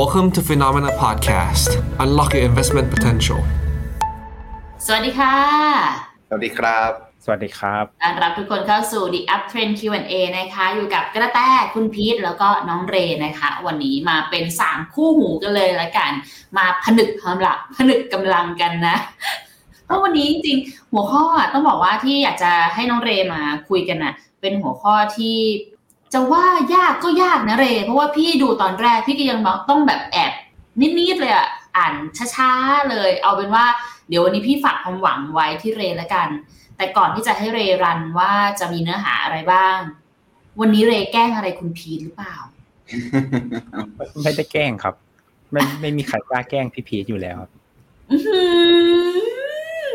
Welcome to Phenomena Podcast Unlock your investment potential สวัสดีค่ะ สวัสดีครับ สวัสดีครับต้อนรับทุกคนเข้าสู่ The Up Trend Q&A นะคะ อยู่กับกระแตคุณพีทแล้วก็น้องเรนะคะ วันนี้มาเป็น 3 คู่หูกันเลยละกัน มาผนึกกำลังผนึกกำลังกันนะเพราะวันนี้จริงๆหัวข้ออะต้องบอกว่าที่อยากจะให้น้องเรมาคุยกันนะเป็นหัวข้อที่ จะว่ายากก็ยากนะเร เพราะว่าพี่ดูตอนแรกพี่ก็ยังต้องแบบแอบนิดๆเลยอะอ่านช้าๆเลย เอาเป็นว่า เดี๋ยววันนี้พี่ฝากความหวังไว้ที่เรละกัน แต่ก่อนที่จะให้เรรันว่าจะมีเนื้อหาอะไรบ้าง วันนี้เรแกล้งอะไรคุณพีทหรือเปล่า ไม่ได้แกล้งครับ ไม่ไม่มีใครกล้าแกล้งพี่พีทอยู่แล้วครับอื้อหือ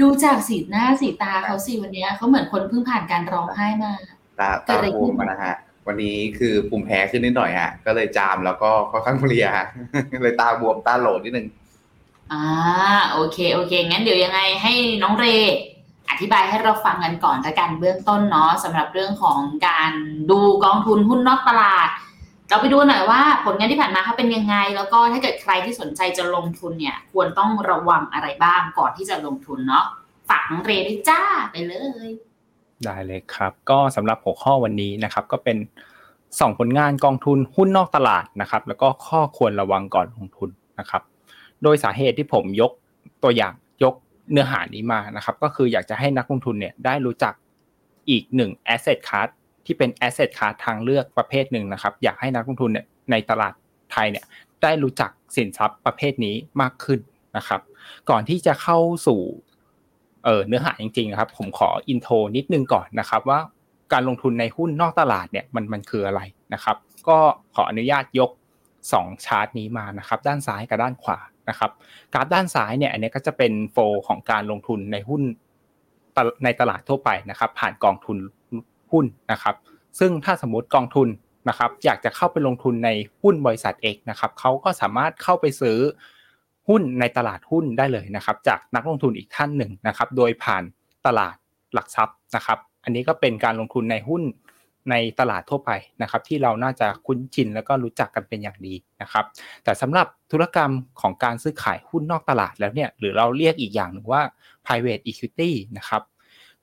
ดูจากสีหน้าสีตาเขาสิวันเนี้ยเขาเหมือนคนเพิ่งผ่านการร้องไห้มา ตาเกิตาดอะไรบขึ้วนมมานะฮะ วันนี้คือภูมิแพ้ขึ้นนิดหน่อยฮะ ก็เลยจามแล้วก็ค่อนข้างเพลียฮะเลยตาบวมตาโหลดนิดนึงอ่าโอเคโอเค งั้นเดี๋ยวยังไงให้น้องเร อธิบายให้เราฟังกันก่อนละกันเบื้องต้นเนาะสำหรับเรื่องของการดูกองทุนหุ้นนอกตลาด เราไปดูหน่อยว่าผลงานที่ผ่านมาเขาเป็นยังไง แล้วก็ถ้าเกิดใครที่สนใจจะลงทุนเนี่ย ควรต้องระวังอะไรบ้างก่อนที่จะลงทุนเนาะฝากน้องเรด้วยจ้าไปเลย ได้เลยครับ ก็สำหรับหัวข้อวันนี้นะครับ ก็เป็นสองผลงานกองทุนหุ้นนอกตลาดนะครับ แล้วก็ข้อควรระวังก่อนลงทุนนะครับ โดยสาเหตุที่ผมยกตัวอย่างยกเนื้อหานี้มานะครับ ก็คืออยากจะให้นักลงทุนเนี่ยได้รู้จักอีกหนึ่ง asset class ที่เป็น asset class ทางเลือกประเภทหนึ่งนะครับ อยากให้นักลงทุนเนี่ยในตลาดไทยเนี่ยได้รู้จักสินทรัพย์ประเภทนี้มากขึ้นนะครับ ก่อนที่จะเข้าสู่ เออเนื้อหาจริงๆครับผมขออินโทรนิดนึงก่อนนะครับว่าการลงทุนในหุ้นนอกตลาดเนี่ยมันมันคืออะไรนะครับ ก็ขออนุญาตยก 2 ชาร์ตนี้มานะครับ ด้านซ้ายกับด้านขวานะครับกราฟด้านซ้ายเนี่ยอันนี้ก็จะเป็นโฟของการลงทุนในหุ้นในตลาดทั่วไปนะครับ ผ่านกองทุนหุ้นนะครับ ซึ่งถ้าสมมติกองทุนนะครับ อยากจะเข้าไปลงทุนในหุ้นบริษัทเอกนะครับเขาก็สามารถเข้าไปซื้อ หุ้นในตลาดหุ้นได้เลยนะครับ จากนักลงทุนอีกท่านหนึ่งนะครับ โดยผ่านตลาดหลักทรัพย์นะครับ อันนี้ก็เป็นการลงทุนในหุ้นในตลาดทั่วไปนะครับ ที่เราน่าจะคุ้นชินแล้วก็รู้จักกันเป็นอย่างดีนะครับ แต่สำหรับธุรกรรมของการซื้อขายหุ้นนอกตลาดแล้วเนี่ยหรือเราเรียกอีกอย่างหนึ่งว่า private equity นะครับ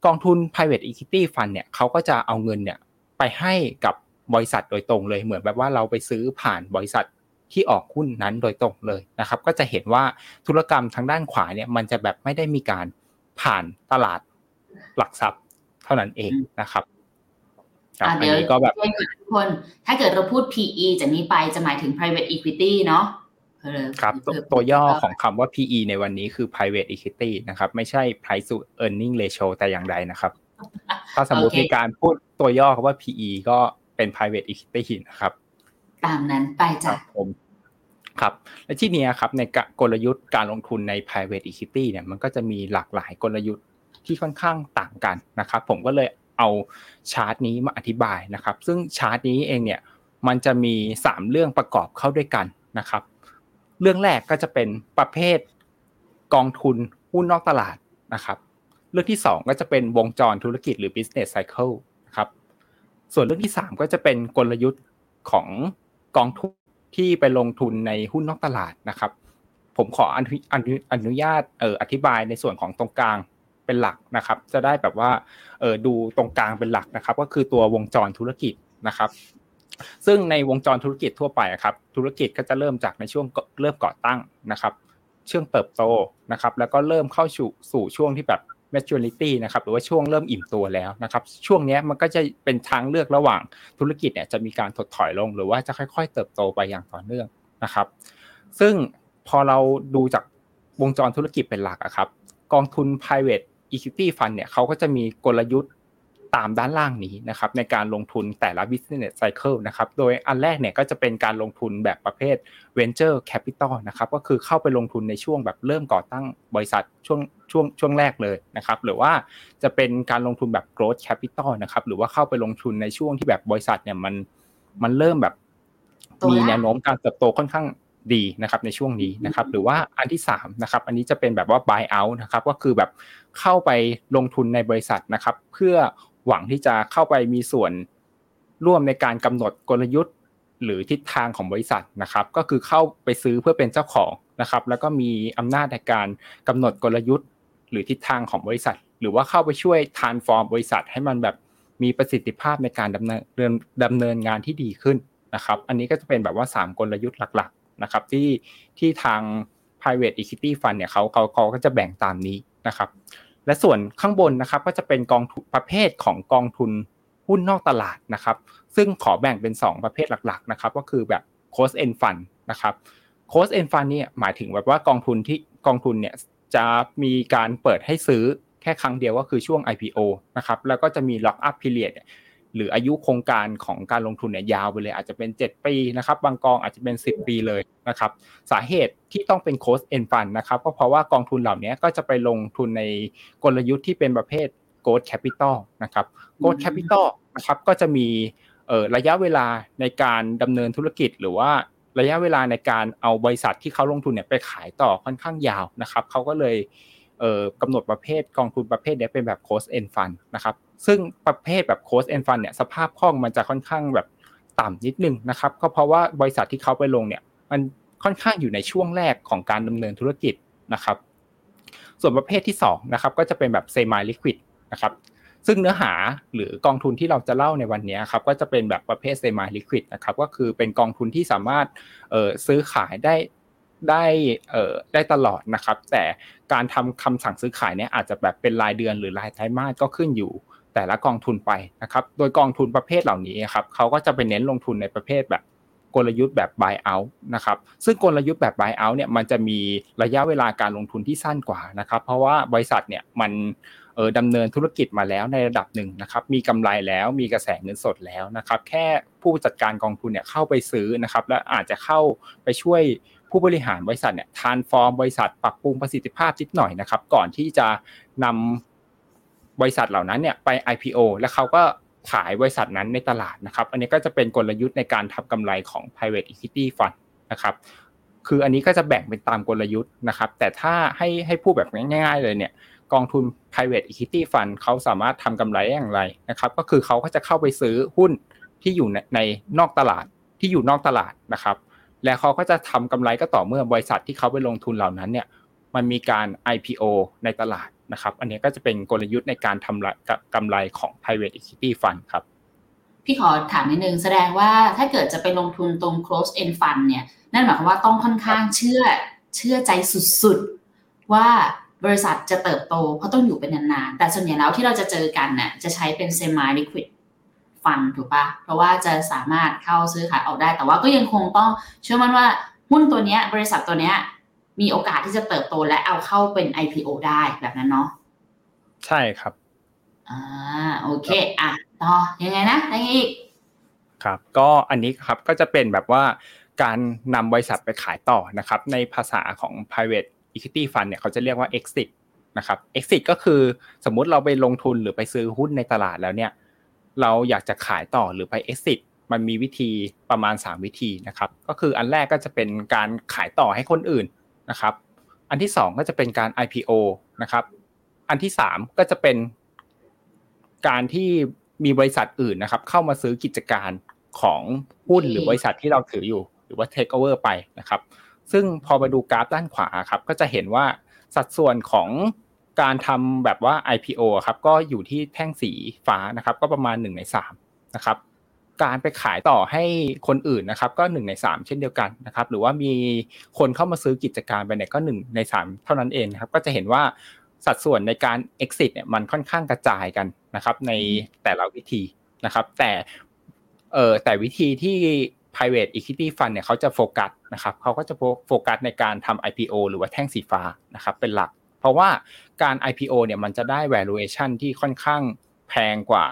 กองทุน private equity fund เนี่ยเขาก็จะเอาเงินเนี่ยไปให้กับบริษัทโดยตรงเลยเหมือนแบบว่าเราไปซื้อผ่านบริษัท ที่ออกหุ้นนั้นโดยตรงเลยนะครับ ก็จะเห็นว่าธุรกรรมทางด้านขวาเนี่ยมันจะแบบไม่ได้มีการผ่านตลาดหลักทรัพย์เท่านั้นเองนะครับอ่าเดี๋ยวก็แบบทุกคน ถ้าเกิดเราพูด PE จากนี้ไปจะหมายถึง private equity เนาะครับตัวย่อของคำว่า PE ในวันนี้คือ private equity นะครับ ไม่ใช่ price to earning ratio แต่อย่างใดนะครับ ถ้าสมมติมีการพูดตัวย่อคำว่า PE ก็เป็น private equity นะครับ ตามนั้นไปจ้ะผมครับและที่นี้ครับในกลยุทธ์การลงทุนใน private equity เนี่ยมันก็จะมีหลากหลายกลยุทธ์ที่ค่อนข้างต่างกันนะครับผมก็เลยเอาชาร์ตนี้มาอธิบายนะครับ ซึ่งชาร์ตนี้เองเนี่ยมันจะมี 3 เรื่องประกอบเข้าด้วยกันนะครับ เรื่องแรกก็จะเป็นประเภทกองทุนหุ้นนอกตลาดนะครับ เรื่องที่ 2 ก็จะเป็นวงจรธุรกิจหรือ business cycle นะครับ ส่วนเรื่องที่ 3 ก็จะเป็นกลยุทธ์ของ กองทุนที่ไปลงทุนในหุ้นนอกตลาดนะครับ ผมขออนุอนุญาตเอ่ออธิบายในส่วนของตรงกลางเป็นหลักนะครับ จะได้แบบว่าเออดูตรงกลางเป็นหลักนะครับ ก็คือตัววงจรธุรกิจนะครับ ซึ่งในวงจรธุรกิจทั่วไปครับ ธุรกิจก็จะเริ่มจากในช่วงเริ่มก่อตั้งนะครับช่วงเติบโตนะครับ แล้วก็เริ่มเข้าสู่สู่ช่วงที่แบบ maturity นะครับหรือว่าช่วงเริ่มอิ่มตัวแล้วนะครับช่วงนี้มันก็จะเป็นทางเลือกระหว่างธุรกิจเนี่ยจะมีการถดถอยลง หรือว่าจะค่อย ๆ เติบโตไปอย่างต่อเนื่องนะครับ ซึ่งพอเราดูจากวงจรธุรกิจเป็นหลักอะครับกองทุน private equity fund เนี่ยเขาก็จะมีกลยุทธ์ ตามด้านล่างนี้นะครับในการลงทุนแต่ละ business cycle นะครับโดยอันแรกเนี่ยก็จะเป็นการลงทุนแบบประเภท venture capital นะครับก็คือเข้าไปลงทุนในช่วงแบบเริ่มก่อตั้งบริษัทช่วงช่วงช่วงแรกเลยนะครับหรือว่าจะเป็นการลงทุนแบบ growth capital นะครับหรือว่าเข้าไปลงทุนในช่วงที่แบบบริษัทเนี่ยมันมันเริ่มแบบมีแนวโน้มการเติบโตค่อนข้างดีนะครับในช่วงนี้นะครับหรือว่าอันที่3นะครับอันนี้จะเป็นแบบว่า buy out นะครับก็คือแบบเข้าไปลงทุนในบริษัทนะครับเพื่อ หวังที่จะเข้าไปมีส่วนร่วมในการกำหนดกลยุทธ์ หรือทิศทางของบริษัทนะครับ ก็คือเข้าไปซื้อเพื่อเป็นเจ้าของนะครับ แล้วก็มีอำนาจในการกำหนดกลยุทธ์ หรือทิศทางของบริษัท หรือว่าเข้าไปช่วยทานฟอร์มบริษัท ให้มันแบบมีประสิทธิภาพในการดำเนินดำเนินงานที่ดีขึ้นนะครับ อันนี้ก็จะเป็นแบบว่า 3 กลยุทธ์หลักๆนะครับที่ที่ทาง private equity fund เนี่ยเขาเขาเขาก็จะแบ่งตามนี้นะครับ และส่วนข้างบนนะครับก็จะเป็นกองทุนประเภทของกองทุนหุ้นนอกตลาดนะครับ ซึ่งขอแบ่งเป็น 2 ประเภทหลักๆนะครับ ก็คือแบบ close end fund นะครับ close end fund เนี่ยหมายถึงแบบว่ากองทุนที่กองทุนเนี่ยจะมีการเปิดให้ซื้อแค่ครั้งเดียวก็คือช่วง IPO นะครับแล้วก็จะมี lock up period หรืออายุโครงการของการลงทุนเนี่ยยาวไปเลย อาจจะเป็น 7 ปีนะครับ บางกองอาจจะเป็น 10 ปีเลยนะครับ สาเหตุที่ต้องเป็น close end fund นะครับ ก็เพราะว่ากองทุนเหล่านี้ก็จะไปลงทุนในกลยุทธ์ที่เป็นประเภท growth capital นะครับ growth capital นะครับก็จะมีระยะเวลาในการดำเนินธุรกิจหรือว่าระยะเวลาในการเอาบริษัทที่เขาลงทุนเนี่ยไปขายต่อค่อนข้างยาวนะครับเขาก็เลยกำหนดประเภทกองทุนประเภทนี้เป็นแบบ close end fund นะครับ ซึ่งประเภทแบบ close end fund เนี่ยสภาพคล่องมันจะค่อนข้างแบบต่ำนิดนึงนะครับก็เพราะว่าบริษัทที่เขาไปลงเนี่ยมันค่อนข้างอยู่ในช่วงแรกของการดำเนินธุรกิจนะครับ ส่วนประเภทที่2นะครับก็จะเป็นแบบ semi liquid นะครับซึ่งเนื้อหาหรือกองทุนที่เราจะเล่าในวันนี้ครับก็จะเป็นแบบประเภท semi liquid นะครับก็คือเป็นกองทุนที่สามารถซื้อขายได้ได้ได้ตลอดนะครับ แต่การทำคำสั่งซื้อขายเนี่ยอาจจะแบบเป็นรายเดือนหรือรายไตรมาสก็ขึ้นอยู่ แต่ละกองทุนไปนะครับ โดยกองทุนประเภทเหล่านี้ครับเขาก็จะไปเน้นลงทุนในประเภทแบบกลยุทธ์แบบ buy out นะครับ ซึ่งกลยุทธ์แบบ buy out เนี่ยมันจะมีระยะเวลาการลงทุนที่สั้นกว่านะครับ เพราะว่าบริษัทเนี่ยมันเออดำเนินธุรกิจมาแล้วในระดับหนึ่งนะครับ มีกำไรแล้วมีกระแสเงินสดแล้วนะครับ แค่ผู้จัดการกองทุนเนี่ยเข้าไปซื้อนะครับ และอาจจะเข้าไปช่วยผู้บริหารบริษัทเนี่ยทานฟอร์มบริษัทปรับปรุงประสิทธิภาพนิดหน่อยนะครับ ก่อนที่จะนำ บริษัทเหล่านั้นเนี่ยไป IPO และเขาก็ขายบริษัทนั้นในตลาดนะครับ อันนี้ก็จะเป็นกลยุทธ์ในการทำกำไรของ private equity fund นะครับ คืออันนี้ก็จะแบ่งเป็นตามกลยุทธ์นะครับ แต่ถ้าให้ให้พูดแบบง่าย ๆ เลยเนี่ย กองทุน private equity fund เขาสามารถทำกำไรอย่างไรนะครับ ก็คือเขาก็จะเข้าไปซื้อหุ้นที่อยู่ในนอกตลาดที่อยู่นอกตลาดนะครับ และเขาก็จะทำกำไรก็ต่อเมื่อบริษัทที่เขาไปลงทุนเหล่านั้นเนี่ย มันมีการ IPO ในตลาดนะครับ อันนี้ก็จะเป็นกลยุทธ์ในการทำกำไรของ private equity fund ครับ พี่ขอถามนิดนึงแสดงว่าถ้าเกิดจะไปลงทุนตรง close end fund เนี่ย นั่นหมายความว่าต้องค่อนข้างเชื่อเชื่อใจสุดๆ ว่าบริษัทจะเติบโตเพราะต้องอยู่เป็นนานๆ แต่ส่วนใหญ่แล้วที่เราจะเจอกันเนี่ยจะใช้เป็น semi liquid ฟันถูกปะเพราะว่าจะสามารถเข้าซื้อขายออกได้ แต่ว่าก็ยังคงต้องเชื่อมั่นว่าหุ้นตัวนี้บริษัทตัวนี้ มีโอกาสที่จะเติบโตและเอาเข้าเป็น IPO ได้แบบนั้นเนาะใช่ครับอ่าโอเค อะต่อยังไงนะยังไงอีกครับก็อันนี้ครับก็จะเป็นแบบว่าการนำบริษัทไปขายต่อนะครับ ในภาษาของ private equity fund เนี่ยเขาจะเรียกว่า exit นะครับ exit ก็คือสมมุติเราไปลงทุนหรือไปซื้อหุ้นในตลาดแล้วเนี่ยเราอยากจะขายต่อหรือไป exit มันมีวิธีประมาณ 3 วิธีนะครับ ก็คืออันแรกก็จะเป็นการขายต่อให้คนอื่น นะครับ อันที่2ก็จะเป็นการ IPO นะครับ อันที่3ก็จะเป็นการที่มีบริษัทอื่นนะครับ เข้ามาซื้อกิจการของหุ้นหรือบริษัทที่เราถืออยู่ หรือว่า take over ไปนะครับ ซึ่งพอมาดูกราฟด้านขวาครับ ก็จะเห็นว่าสัดส่วนของการทำแบบว่า IPO ครับ ก็อยู่ที่แท่งสีฟ้านะครับ ก็ประมาณ1ใน3นะครับ การไปขายต่อให้คนอื่นนะครับ ก็1ใน3เช่นเดียวกันนะครับ หรือว่ามีคนเข้ามาซื้อกิจการไปเนี่ยก็1ใน3เท่านั้นเองนะครับ ก็จะเห็นว่าสัดส่วนในการ exit เนี่ยมันค่อนข้างกระจายกันนะครับ ในแต่ละวิธีนะครับ แต่เออแต่วิธีที่ private equity fund เนี่ยเขาจะโฟกัสนะครับเขาก็จะโฟกัสในการทำ IPO หรือว่าแท่งสีฟ้านะครับ เป็นหลัก เพราะว่าการ IPO เนี่ยมันจะได้ valuation ที่ค่อนข้างแพงกว่า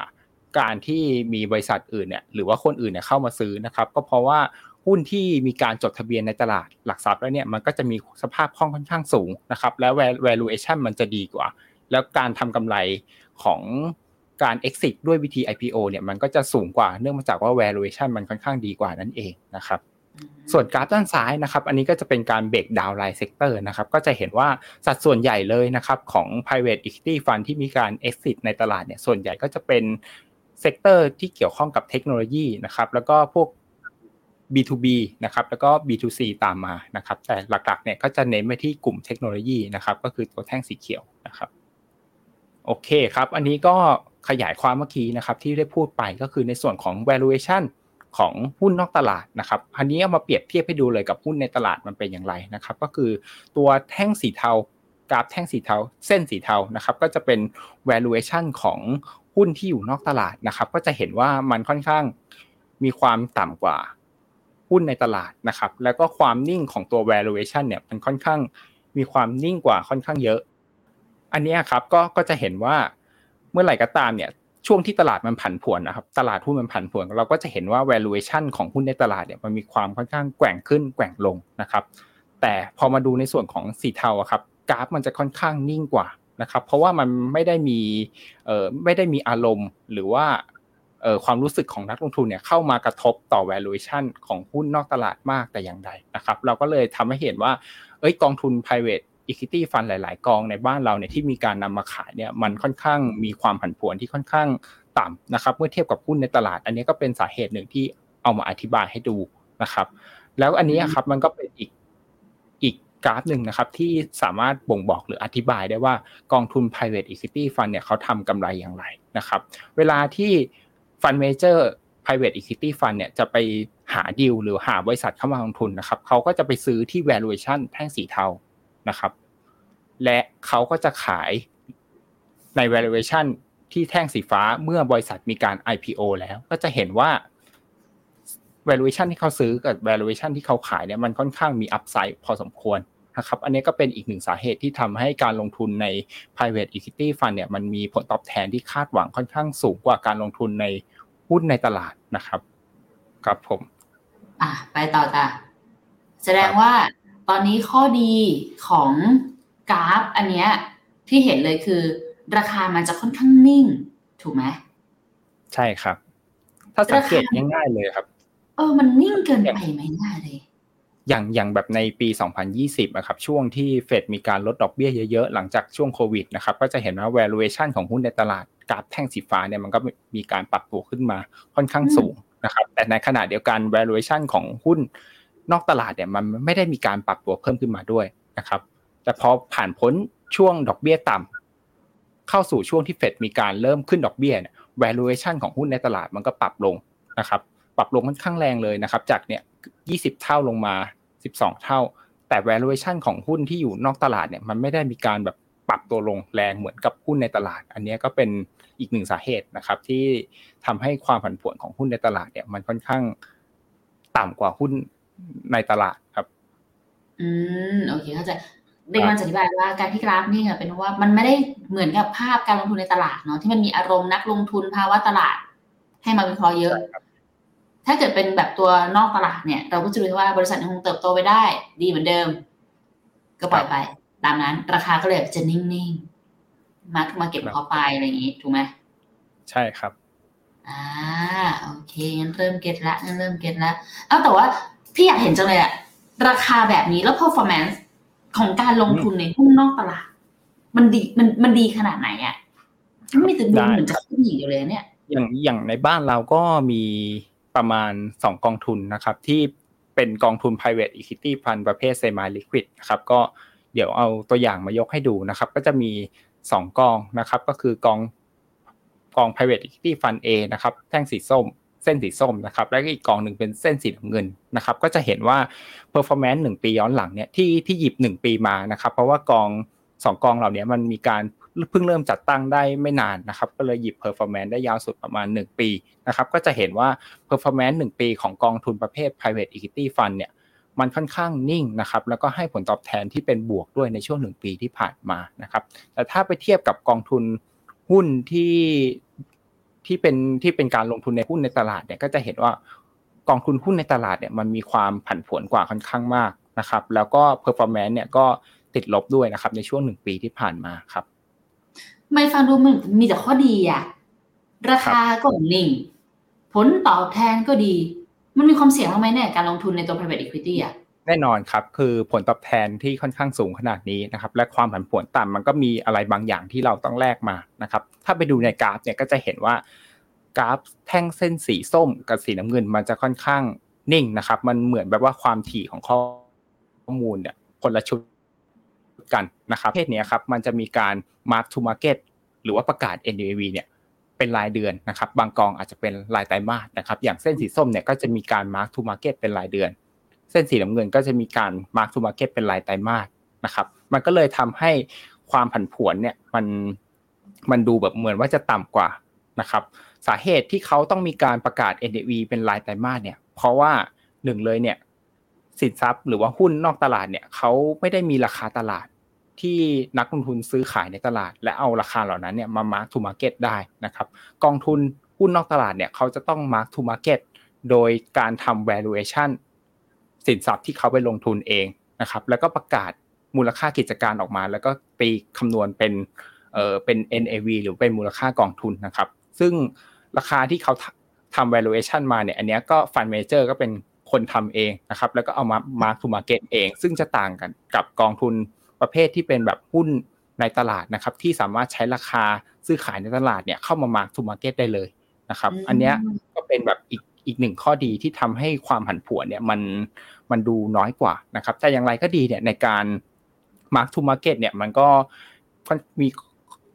การที่มีบริษัทอื่นเนี่ยหรือว่าคนอื่นเนี่ยเข้ามาซื้อนะครับก็เพราะว่าหุ้นที่มีการจดทะเบียนในตลาดหลักทรัพย์แล้วเนี่ยมันก็จะมีสภาพคล่องค่อนข้างสูงนะครับแล้ว valuation มันจะดีกว่า แล้วการทำกำไรของการ exit ด้วยวิธี IPO เนี่ยมันก็จะสูงกว่าเนื่องมาจากว่า valuation มันค่อนข้างดีกว่านั่นเองนะครับส่วนกราฟด้านซ้ายนะครับ อันนี้ก็จะเป็นการ breakdown ราย sector นะครับ ก็จะเห็นว่าสัดส่วนใหญ่เลยนะครับของ private equity fund ที่มีการ exit ในตลาดเนี่ย ส่วนใหญ่ก็จะเป็น sector ที่เกี่ยวข้องกับเทคโนโลยีนะครับแล้วก็พวก B2B นะครับแล้วก็ B2C ตามมานะครับแต่หลักๆเนี่ยก็จะเน้นไปที่กลุ่มเทคโนโลยีนะครับก็คือตัวแท่งสีเขียวนะครับโอเคครับอันนี้ก็ขยายความเมื่อกี้นะครับที่ได้พูดไปก็คือในส่วนของ valuation ของหุ้นนอกตลาดนะครับ อันนี้เอามาเปรียบเทียบให้ดูเลยกับหุ้นในตลาดมันเป็นอย่างไรนะครับ ก็คือตัวแท่งสีเทากราฟแท่งสีเทา เส้นสีเทานะครับ ก็จะเป็น valuation ของ หุ้นที่อยู่นอกตลาดนะครับ ก็จะเห็นว่ามันค่อนข้างมีความต่ำกว่าหุ้นในตลาดนะครับ แล้วก็ความนิ่งของตัว valuation เนี่ยมันค่อนข้างมีความนิ่งกว่าค่อนข้างเยอะ อันนี้ครับก็ก็จะเห็นว่าเมื่อไหร่ก็ตามเนี่ยช่วงที่ตลาดมันผันผวนนะครับ ตลาดหุ้นมันผันผวน เราก็จะเห็นว่า valuation ของหุ้นในตลาดเนี่ยมันมีความค่อนข้างแกว่งขึ้นแกว่งลงนะครับ แต่พอมาดูในส่วนของสีเทาครับกราฟมันจะค่อนข้างนิ่งกว่า นะครับ เพราะว่ามันไม่ได้มีไม่ได้มีอารมณ์หรือว่าความรู้สึกของนักลงทุนเนี่ยเข้ามากระทบต่อ valuation ของหุ้นนอกตลาดมากแต่อย่างใดนะครับ เราก็เลยทำให้เห็นว่าเอ้ยกองทุน private equity fund หลาย ๆ กองในบ้านเราเนี่ยที่มีการนำมาขายเนี่ยมันค่อนข้างมีความผันผวนที่ค่อนข้างต่ำนะครับ เมื่อเทียบกับหุ้นในตลาด อันนี้ก็เป็นสาเหตุหนึ่งที่เอามาอธิบายให้ดูนะครับ แล้วอันนี้ครับมันก็เป็นอีก กราฟหนึ่งนะครับ ที่สามารถบ่งบอกหรืออธิบายได้ว่ากองทุน private equity fund เนี่ยเขาทำกำไรอย่างไรนะครับ เวลาที่ fund manager private equity fund เนี่ยจะไปหาดีลหรือหาบริษัทเข้ามาลงทุนนะครับเขาก็จะไปซื้อที่ valuation แท่งสีเทานะครับ และเขาก็จะขายใน valuation ที่แท่งสีฟ้าเมื่อบริษัทมีการ IPO แล้วก็จะเห็นว่า valuation ที่เขาซื้อกับ valuation ที่เขาขายเนี่ยมันค่อนข้างมี upside พอสมควร นะครับอันนี้ก็เป็นอีกหนึ่งสาเหตุที่ทำให้การลงทุนใน private equity fund เนี่ยมันมีผลตอบแทนที่คาดหวังค่อนข้างสูงกว่าการลงทุนในหุ้นในตลาดนะครับ ครับผม อะไปต่อจ้ะแสดงว่าตอนนี้ข้อดีของกราฟ อันเนี้ยที่เห็นเลยคือ ราคามันจะค่อนข้างนิ่ง ถูกไหมใช่ครับ ถ้าสังเกตง่ายๆเลยครับ เออ มันนิ่งเกินไปไหมง่ายเลย อย่างอย่างแบบในปี 2020นะครับช่วงที่เฟดมีการลดดอกเบี้ยเยอะๆ หลังจากช่วงโควิดนะครับก็จะเห็นว่า valuation ของหุ้นในตลาดกราฟแท่งสีฟ้าเนี่ยมันก็มีการปรับตัวขึ้นมาค่อนข้างสูงนะครับแต่ในขณะเดียวกัน valuation ของหุ้นนอกตลาดเนี่ยมันไม่ได้มีการปรับตัวเพิ่มขึ้นมาด้วยนะครับแต่พอผ่านพ้นช่วงดอกเบี้ยต่ำเข้าสู่ช่วงที่เฟดมีการเริ่มขึ้นดอกเบี้ยเนี่ย valuation ของหุ้นในตลาดมันก็ปรับลงนะครับปรับลงค่อนข้างแรงเลยนะครับจากเนี่ย20 เท่าลงมา 12 เท่า แต่ valuation ของหุ้นที่อยู่นอกตลาดเนี่ยมันไม่ได้มีการแบบปรับตัวลงแรงเหมือนกับหุ้นในตลาด อันนี้ก็เป็นอีกหนึ่งสาเหตุนะครับ ที่ทำให้ความผันผวนของหุ้นในตลาดเนี่ย มันค่อนข้างต่ำกว่าหุ้นในตลาดครับ อืมโอเคเข้าใจเด็กมันอธิบายว่าการที่กราฟนี่เป็นว่ามันไม่ได้เหมือนกับภาพการลงทุนในตลาดเนาะที่มันมีอารมณ์นักลงทุนภาวะตลาด ให้มาวิเคราะห์เยอะ ถ้าเกิดเป็นแบบตัวนอกตลาดเนี่ย เราก็จะรู้ว่าบริษัทคงเติบโตไปได้ ดีเหมือนเดิม ก็ปล่อยไป ตามนั้น ราคาก็เลยจะนิ่งๆมามาเก็บพอไปอะไรอย่างนี้ถูกไหมใช่ครับอ่าโอเคงั้นเริ่มเก็ตละงั้นเริ่มเก็ตละเอ้าแต่ว่าพี่อยากเห็นจังเลยอะราคาแบบนี้แล้ว performance ของการลงทุนในหุ้นนอกตลาด มันดีมันมันดีขนาดไหนอะมันมีแต่ดูเหมือนจะขึ้นอย่างเดียวเลยเนี่ย อย่างอย่างในบ้านเราก็มี ประมาณ 2 กองทุนนะครับ ที่เป็นกองทุน private equity fund ประเภท semi liquid นะครับก็เดี๋ยวเอาตัวอย่างมายกให้ดูนะครับ ก็จะมี 2 กองนะครับ ก็คือกองกอง private equity fund A นะครับ แท่งสีส้มเส้นสีส้มนะครับ แล้วก็อีกกองหนึ่งเป็นเส้นสีน้ำเงินนะครับ ก็จะเห็นว่า performance 1 ปีย้อนหลังเนี่ยที่ที่หยิบ 1 ปีมานะครับ เพราะว่ากอง 2 กองเหล่านี้มันมีการ เพิ่งเริ่มจัดตั้งได้ไม่นานนะครับก็เลยหยิบ performance ได้ยาวสุดประมาณ 1 ปีนะครับก็จะเห็นว่า performance 1 ปีของกองทุนประเภท private equity fund เนี่ยมันค่อนข้างนิ่งนะครับแล้วก็ให้ผลตอบแทนที่เป็นบวกด้วยในช่วง 1 ปีที่ผ่านมานะครับแต่ถ้าไปเทียบกับกองทุนหุ้นที่ที่เป็นที่เป็นการลงทุนในหุ้นในตลาดเนี่ยก็จะเห็นว่ากองทุนหุ้นในตลาดเนี่ยมันมีความผันผวนกว่าค่อนข้างมากนะครับแล้วก็ performance เนี่ยก็ติดลบด้วยนะครับในช่วงหนึ่งปีที่ผ่านมาครับ ไม่ฟังดูมันมีแต่ข้อดีอะราคาก็นิ่ง ผลตอบแทนก็ดี มันมีความเสี่ยงบ้างไหมเนี่ยการลงทุนในตัว private equity อะแน่นอนครับ คือผลตอบแทนที่ค่อนข้างสูงขนาดนี้นะครับ และความผันผวนต่ำมันก็มีอะไรบางอย่างที่เราต้องแลกมานะครับ ถ้าไปดูในกราฟเนี่ยก็จะเห็นว่ากราฟแท่งเส้นสีส้มกับสีน้ำเงิน มันจะค่อนข้างนิ่งนะครับ มันเหมือนแบบว่าความถี่ของข้อมูลเนี่ยคนละชุด กันนะครับประเภทนี้ครับมันจะมีการ mark to market หรือว่าประกาศ NAV เนี่ยเป็นรายเดือนนะครับบางกองอาจจะเป็นรายไตรมาสนะครับอย่างเส้นสีส้มเนี่ยก็จะมีการ mark to market เป็นรายเดือน เส้นสีน้ำเงินก็จะมีการ mark to market เป็นรายไตรมาสนะครับมันก็เลยทำให้ความผันผวนเนี่ยมันมันดูแบบเหมือนว่าจะต่ำกว่านะครับสาเหตุที่เขาต้องมีการประกาศ NAV เป็นรายไตรมาสเนี่ยเพราะว่าหนึ่งเลยเนี่ย สินทรัพย์หรือว่าหุ้นนอกตลาดเนี่ยเขาไม่ได้มีราคาตลาดที่นักลงทุนซื้อขายในตลาด และเอาราคาเหล่านั้นเนี่ยมา mark to market ได้นะครับกองทุนหุ้นนอกตลาดเนี่ยเขาจะต้อง mark to market โดยการทำ valuation สินทรัพย์ที่เขาไปลงทุนเองนะครับแล้วก็ประกาศมูลค่ากิจการออกมา แล้วก็ตีคำนวณเป็นเอ่อเป็น NAV หรือเป็นมูลค่ากองทุนนะครับ ซึ่งราคาที่เขาทำ valuation มาเนี่ยอันนี้ก็ fund manager ก็เป็น คนทำเองนะครับ แล้วก็เอามา mark to market เอง ซึ่งจะต่างกันกับกองทุนประเภทที่เป็นแบบหุ้นในตลาดนะครับ ที่สามารถใช้ราคาซื้อขายในตลาดเนี่ยเข้ามา mark to market ได้เลยนะครับ อันนี้ก็เป็นแบบอีกอีกหนึ่งข้อดีที่ทำให้ความผันผวนเนี่ยมันมันดูน้อยกว่านะครับ แต่อย่างไรก็ดีเนี่ยในการ mark to market เนี่ยมันก็มี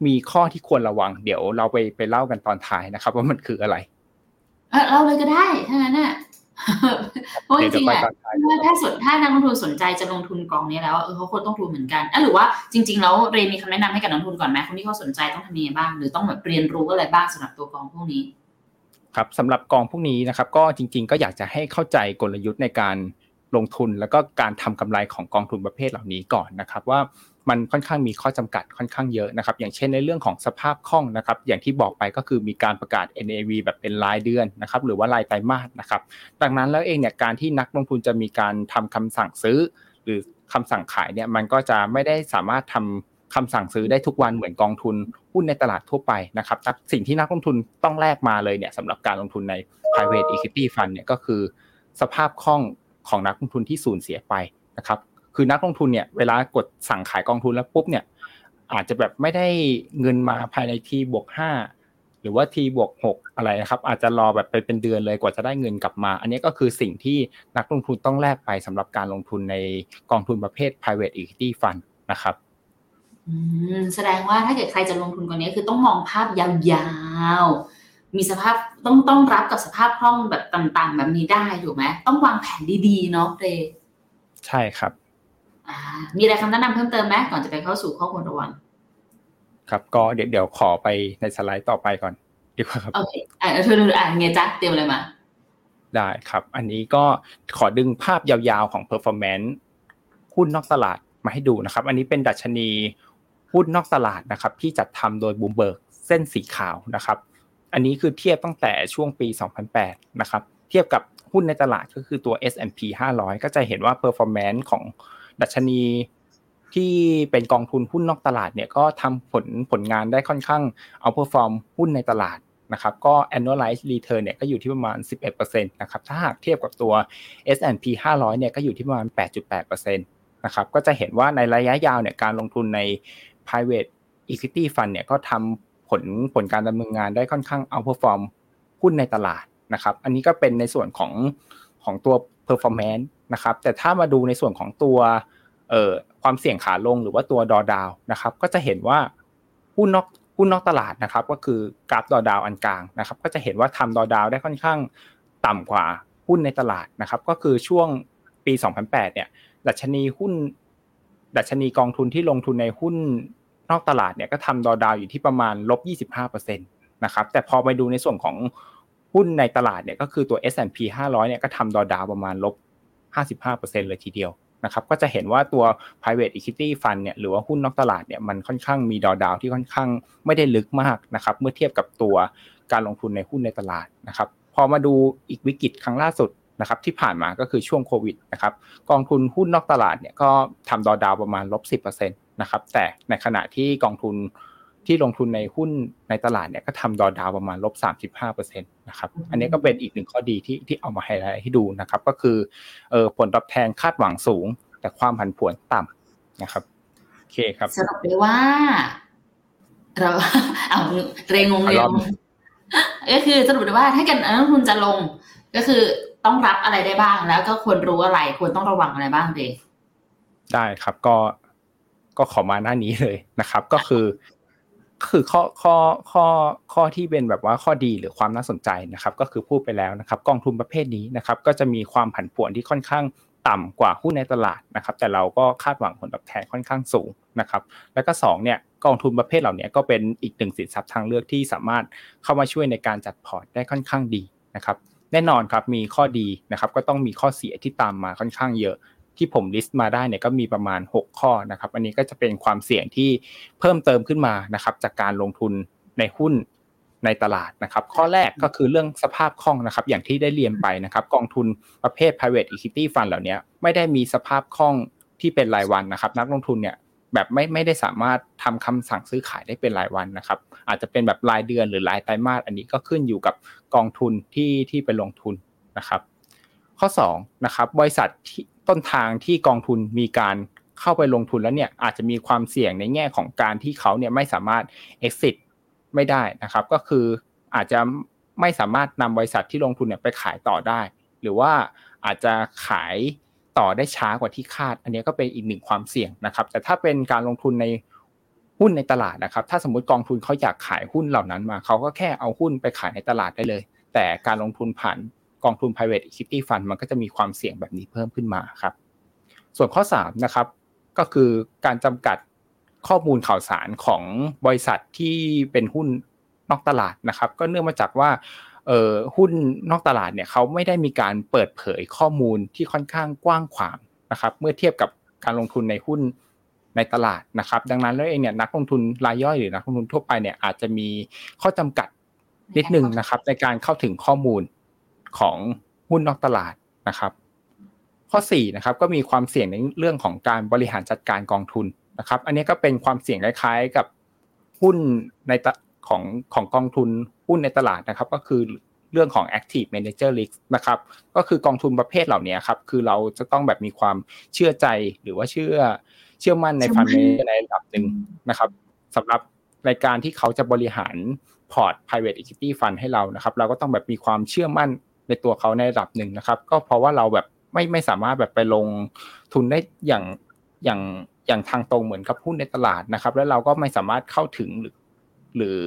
มีข้อที่ควรระวัง เดี๋ยวเราไปไปเล่ากันตอนท้ายนะครับ ว่ามันคืออะไร เออเราเลยก็ได้ถ้างั้นน่ะ เพราะจริงๆอะถ้าสนถ้านักลงทุนสนใจจะลงทุนกองนี้แล้วเออเขาควรต้องทุนเหมือนกันอะหรือว่าจริง ๆ แล้วเรนมีคำแนะนำให้กับนักลงทุนก่อนไหมคนที่เขาสนใจต้องทำยังไงบ้าง หรือต้องแบบเรียนรู้อะไรบ้างสำหรับตัวกองพวกนี้ ครับสำหรับกองพวกนี้นะครับ ก็จริง ๆ ก็อยากจะให้เข้าใจกลยุทธ์ในการลงทุนแล้วก็การทำกำไรของกองทุนประเภทเหล่านี้ก่อนนะครับว่า มันค่อนข้างมีข้อจำกัดค่อนข้างเยอะนะครับ อย่างเช่นในเรื่องของสภาพคล่องนะครับ อย่างที่บอกไปก็คือมีการประกาศ NAV แบบเป็นรายเดือนนะครับ หรือว่ารายไตรมาสนะครับ ดังนั้นแล้วเองเนี่ยการที่นักลงทุนจะมีการทำคำสั่งซื้อ หรือคำสั่งขายเนี่ยมันก็จะไม่ได้สามารถทำคำสั่งซื้อได้ทุกวันเหมือนกองทุนหุ้นในตลาดทั่วไปนะครับสิ่งที่นักลงทุนต้องแลกมาเลยเนี่ยสำหรับการลงทุนใน private equity fund เนี่ยก็คือ สภาพคล่องของนักลงทุนที่สูญเสียไปนะครับ คือนักลงทุนเนี่ยเวลากดสั่งขายกองทุนแล้วปุ๊บเนี่ยอาจจะแบบไม่ได้เงินมาภายในทีบวกห้าหรือว่าทีบวกหกอะไรนะครับ อาจจะรอแบบไปเป็นเดือนเลยกว่าจะได้เงินกลับมา อันนี้ก็คือสิ่งที่นักลงทุนต้องแลกไปสำหรับการลงทุนในกองทุนประเภท private equity fund นะครับแสดงว่าถ้าเกิดใครจะลงทุนกว่านี้คือต้องมองภาพยาวๆ มีสภาพต้องต้องรับกับสภาพคล่องแบบต่างๆ แบบนี้ได้ถูกไหมต้องวางแผนดีๆเนาะเรใช่ครับ มีอะไรคำแนะนำเพิ่มเติมไหมก่อนจะไปเข้าสู่ข้อควรระวัง ครับก็เดี๋ยวเดี๋ยวขอไปในสไลด์ต่อไปก่อนดีกว่าครับโอเคอ่าเธออ่านไงจ๊ะเตรียมอะไรมา ได้ครับ อันนี้ก็ขอดึงภาพยาวๆของ performance หุ้นนอกตลาดมาให้ดูนะครับ อันนี้เป็นดัชนีหุ้นนอกตลาดนะครับ ที่จัดทำโดยบูมเบิร์กเส้นสีขาวนะครับ อันนี้คือเทียบตั้งแต่ช่วงปี 2008 นะครับ เทียบกับหุ้นในตลาดก็คือตัว S&P 500 ก็จะเห็นว่า performance ของ ดัชนีที่เป็นกองทุนหุ้นนอกตลาดเนี่ยก็ทำผลผลงานได้ค่อนข้าง outperform หุ้นในตลาดนะครับก็ annualized return เนี่ยก็อยู่ที่ประมาณ 11%นะครับถ้าหากเทียบกับตัว S&P 500เนี่ยก็อยู่ที่ประมาณ 8.8%นะครับก็จะเห็นว่าในระยะยาวเนี่ยการลงทุนใน private equity fund เนี่ยก็ทำผลผลการดำเนินงานได้ค่อนข้าง outperform หุ้นในตลาดนะครับอันนี้ก็เป็นในส่วนของของตัว performance นะครับแต่ถ้ามาดูในส่วนของตัวเอ่อความเสี่ยงขาลงหรือว่าตัวดอดาวนะครับก็จะเห็นว่าหุ้นนอกหุ้นนอกตลาดนะครับก็คือกราฟดอดาวอันกลางนะครับก็จะเห็นว่าทำดอดาวได้ค่อนข้างต่ำกว่าหุ้นในตลาดนะครับก็คือช่วงปี 2008 เนี่ยดัชนีหุ้น ดัชนีกองทุนที่ลงทุนในหุ้นนอกตลาดเนี่ยก็ทำดอดาวอยู่ที่ประมาณลบ 25%นะครับแต่พอไปดูในส่วนของหุ้นในตลาดเนี่ยก็คือตัว S&P 500 เนี่ยก็ทำดอดาวประมาณลบ 55%เลยทีเดียวนะครับก็จะเห็นว่าตัว private equity fund เนี่ยหรือว่าหุ้นนอกตลาดเนี่ยมันค่อนข้างมีดอดาวที่ค่อนข้างไม่ได้ลึกมากนะครับเมื่อเทียบกับตัวการลงทุนในหุ้นในตลาดนะครับพอมาดูอีกวิกฤตครั้งล่าสุดนะครับที่ผ่านมาก็คือช่วงโควิดนะครับกองทุนหุ้นนอกตลาดเนี่ยก็ทำดอดาวประมาณลบสินะครับแต่ในขณะที่กองทุน ที่ลงทุนในหุ้นในตลาดเนี่ยก็ทำดอดาวประมาณลบสามสิบห้าเปอร์เซ็นตนะครับอันนี้ก็เป็นอีกหนึ่งข้อดีที่ที่เอามาให้ให้ดูนะครับ ก็คือเออผลตอบแทนคาดหวังสูง แต่ความผันผวนต่ำนะครับโอเคครับสรุปเลยว่า เราเอาเรงงเรงก็คือสรุปเลยว่าถ้าเกิดนักลงทุนจะลง ก็คือต้องรับอะไรได้บ้างแล้วก็ควรรู้อะไรควรต้องระวังอะไรบ้างเดยได้ครับก็ก็ขอมาหน้านี้เลยนะครับ ก็คือ คือข้อข้อข้อข้อที่เป็นแบบว่าข้อดีหรือความน่าสนใจนะครับก็คือพูดไปแล้วนะครับกองทุนประเภทนี้นะครับก็จะมีความผันผวนที่ค่อนข้างต่ำกว่าหุ้นในตลาดนะครับแต่เราก็คาดหวังผลตอบแทนค่อนข้างสูงนะครับแล้วก็2เนี่ยกองทุนประเภทเหล่านี้ก็เป็นอีกหนึ่งสินทรัพย์ทางเลือกที่สามารถเข้ามาช่วยในการจัดพอร์ตได้ค่อนข้างดีนะครับแน่นอนครับมีข้อดีนะครับก็ต้องมีข้อเสียที่ตามมาค่อนข้างเยอะ ที่ผม list มาได้เนี่ยก็มีประมาณ 6 ข้อนะครับ อันนี้ก็จะเป็นความเสี่ยงที่เพิ่มเติมขึ้นมานะครับจากการลงทุนในหุ้นในตลาดนะครับ ข้อแรกก็คือเรื่องสภาพคล่องนะครับ อย่างที่ได้เรียนไปนะครับ กองทุนประเภท private equity fund เหล่านี้ไม่ได้มีสภาพคล่องที่เป็นรายวันนะครับ นักลงทุนเนี่ยแบบไม่ไม่ได้สามารถทำคำสั่งซื้อขายได้เป็นรายวันนะครับ อาจจะเป็นแบบรายเดือนหรือรายไตรมาสอันนี้ก็ขึ้นอยู่กับกองทุนที่ที่ไปลงทุนนะครับ ข้อ2นะครับบริษัทที่ต้นทางที่กองทุนมีการเข้าไปลงทุนแล้วเนี่ยอาจจะมีความเสี่ยงในแง่ของการที่เขาเนี่ยไม่สามารถ exit ไม่ได้นะครับ ก็คืออาจจะไม่สามารถนำบริษัทที่ลงทุนเนี่ยไปขายต่อได้ หรือว่าอาจจะขายต่อได้ช้ากว่าที่คาด อันนี้ก็เป็นอีกหนึ่งความเสี่ยงนะครับ แต่ถ้าเป็นการลงทุนในหุ้นในตลาดนะครับ ถ้าสมมติกองทุนเขาอยากขายหุ้นเหล่านั้นมา เขาก็แค่เอาหุ้นไปขายในตลาดได้เลย แต่การลงทุนผ่าน กองทุน private equity fund มันก็จะมีความเสี่ยงแบบนี้เพิ่มขึ้นมาครับ ส่วนข้อ3นะครับก็คือการจำกัดข้อมูลข่าวสารของบริษัทที่เป็นหุ้นนอกตลาดนะครับ ก็เนื่องมาจากว่าหุ้นนอกตลาดเนี่ยเขาไม่ได้มีการเปิดเผยข้อมูลที่ค่อนข้างกว้างขวางนะครับ เมื่อเทียบกับการลงทุนในหุ้นในตลาดนะครับ ดังนั้นแล้วเองเนี่ยนักลงทุนรายย่อยหรือนักลงทุนทั่วไปเนี่ยอาจจะมีข้อจำกัดนิดนึงนะครับ ในการเข้าถึงข้อมูล ของหุ้นนอกตลาดนะครับ ข้อ4นะครับก็มีความเสี่ยงในเรื่องของการบริหารจัดการกองทุนนะครับ อันนี้ก็เป็นความเสี่ยงคล้ายๆกับหุ้นในของของกองทุนหุ้นในตลาดนะครับ ก็คือเรื่องของ active manager risk นะครับ ก็คือกองทุนประเภทเหล่านี้ครับ คือเราจะต้องแบบมีความเชื่อใจหรือว่าเชื่อเชื่อมั่นในฟันเมในระดับหนึ่งนะครับสำหรับรายการที่เขาจะบริหารพอร์ต private equity fund ให้เรานะครับ เราก็ต้องแบบมีความเชื่อมั่น ในตัวเขาในระดับหนึ่งนะครับ ก็เพราะว่าเราแบบไม่ไม่สามารถแบบไปลงทุนได้อย่างอย่างอย่างทางตรงเหมือนกับหุ้นในตลาดนะครับ แล้วเราก็ไม่สามารถเข้าถึงหรือหรือ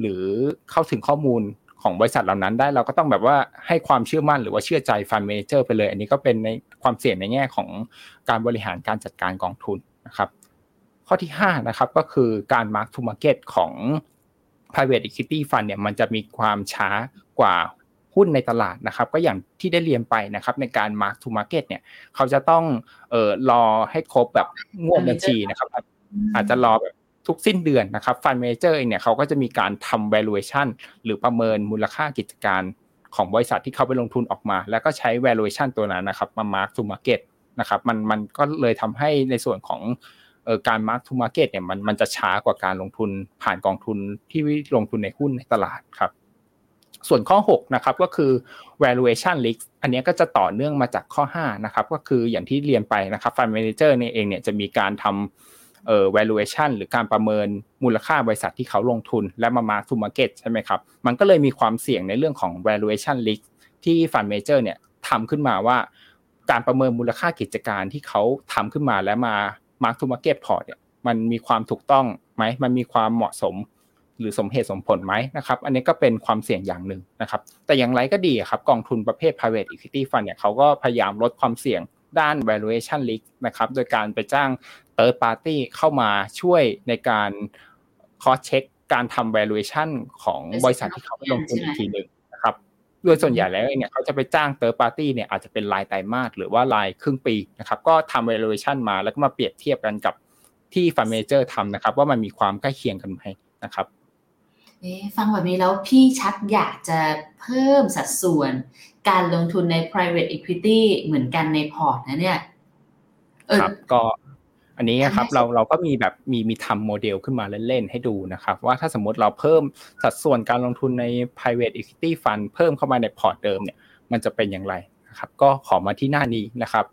หรือเข้าถึงข้อมูลของบริษัทเหล่านั้นได้เราก็ต้องแบบว่าให้ความเชื่อมั่นหรือว่าเชื่อใจฟันเมเจอร์ไปเลย อันนี้ก็เป็นในความเสี่ยงในแง่ของการบริหารการจัดการกองทุนนะครับ ข้อที่5นะครับก็คือการ mark to market ของ private equity fund เนี่ยมันจะมีความช้ากว่า หุ้นในตลาดนะครับ ก็อย่างที่ได้เรียนไปนะครับ ในการ mark to market เนี่ย เขาจะต้องเอ่อรอให้ครบแบบงวดบัญชีนะครับ อาจจะรอแบบทุกสิ้นเดือนนะครับฟันเมเจอร์เองเนี่ยเขาก็จะมีการทำ valuation หรือประเมินมูลค่ากิจการของบริษัทที่เขาไปลงทุนออกมา แล้วก็ใช้ valuation ตัวนั้นนะครับ มา mark to market นะครับมันมันก็เลยทำให้ในส่วนของการ mark to market เนี่ยมันมันจะช้ากว่าการลงทุนผ่านกองทุนที่ลงทุนในหุ้นในตลาดครับ ส่วนข้อ6นะครับก็คือ valuation risk อันนี้ก็จะต่อเนื่องมาจากข้อ5นะครับก็คืออย่างที่เรียนไปนะครับ fund manager เนี่ยเองเนี่ยจะมีการทำเอ่อ valuation หรือการประเมินมูลค่าบริษัทที่เขาลงทุนและมา mark to market ใช่ไหมครับมันก็เลยมีความเสี่ยงในเรื่องของ valuation risk ที่ fund manager เนี่ยทำขึ้นมาว่า การประเมินมูลค่ากิจการที่เขาทำขึ้นมาและมา mark to market port เนี่ยมันมีความถูกต้องไหมมันมีความเหมาะสม หรือสมเหตุสมผลไหมนะครับอันนี้ก็เป็นความเสี่ยงอย่างหนึ่งนะครับแต่อย่างไรก็ดีครับกองทุนประเภท private equity fund เนี่ยเขาก็พยายามลดความเสี่ยงด้าน valuation risk นะครับโดยการไปจ้าง third party เข้ามาช่วยในการ cost check การทำ valuation ของบริษัทที่เขาไปลงทุนอีกทีหนึ่งนะครับโดยส่วนใหญ่แล้วเนี่ยเขาจะไปจ้าง third party เนี่ยอาจจะเป็นรายไตรมาสหรือว่ารายครึ่งปีนะครับก็ทำ valuation มาแล้วก็มาเปรียบเทียบกันกับที่ fund manager ทำนะครับว่ามันมีความใกล้เคียงกันไหมนะครับเอ๊ ฟังแบบนี้แล้วพี่ชักอยากจะเพิ่มสัดส่วนการลงทุนใน private equity เหมือนกันในพอร์ตนะเนี่ยครับก็อันนี้ครับเราเราก็มีแบบมีมีทำโมเดลขึ้นมาเล่นๆให้ดูนะครับ ว่าถ้าสมมติเราเพิ่มสัดส่วนการลงทุนใน private equity fund เพิ่มเข้ามาในพอร์ตเดิมเนี่ยมันจะเป็นอย่างไรนะครับก็ขอมาที่หน้านี้นะครับ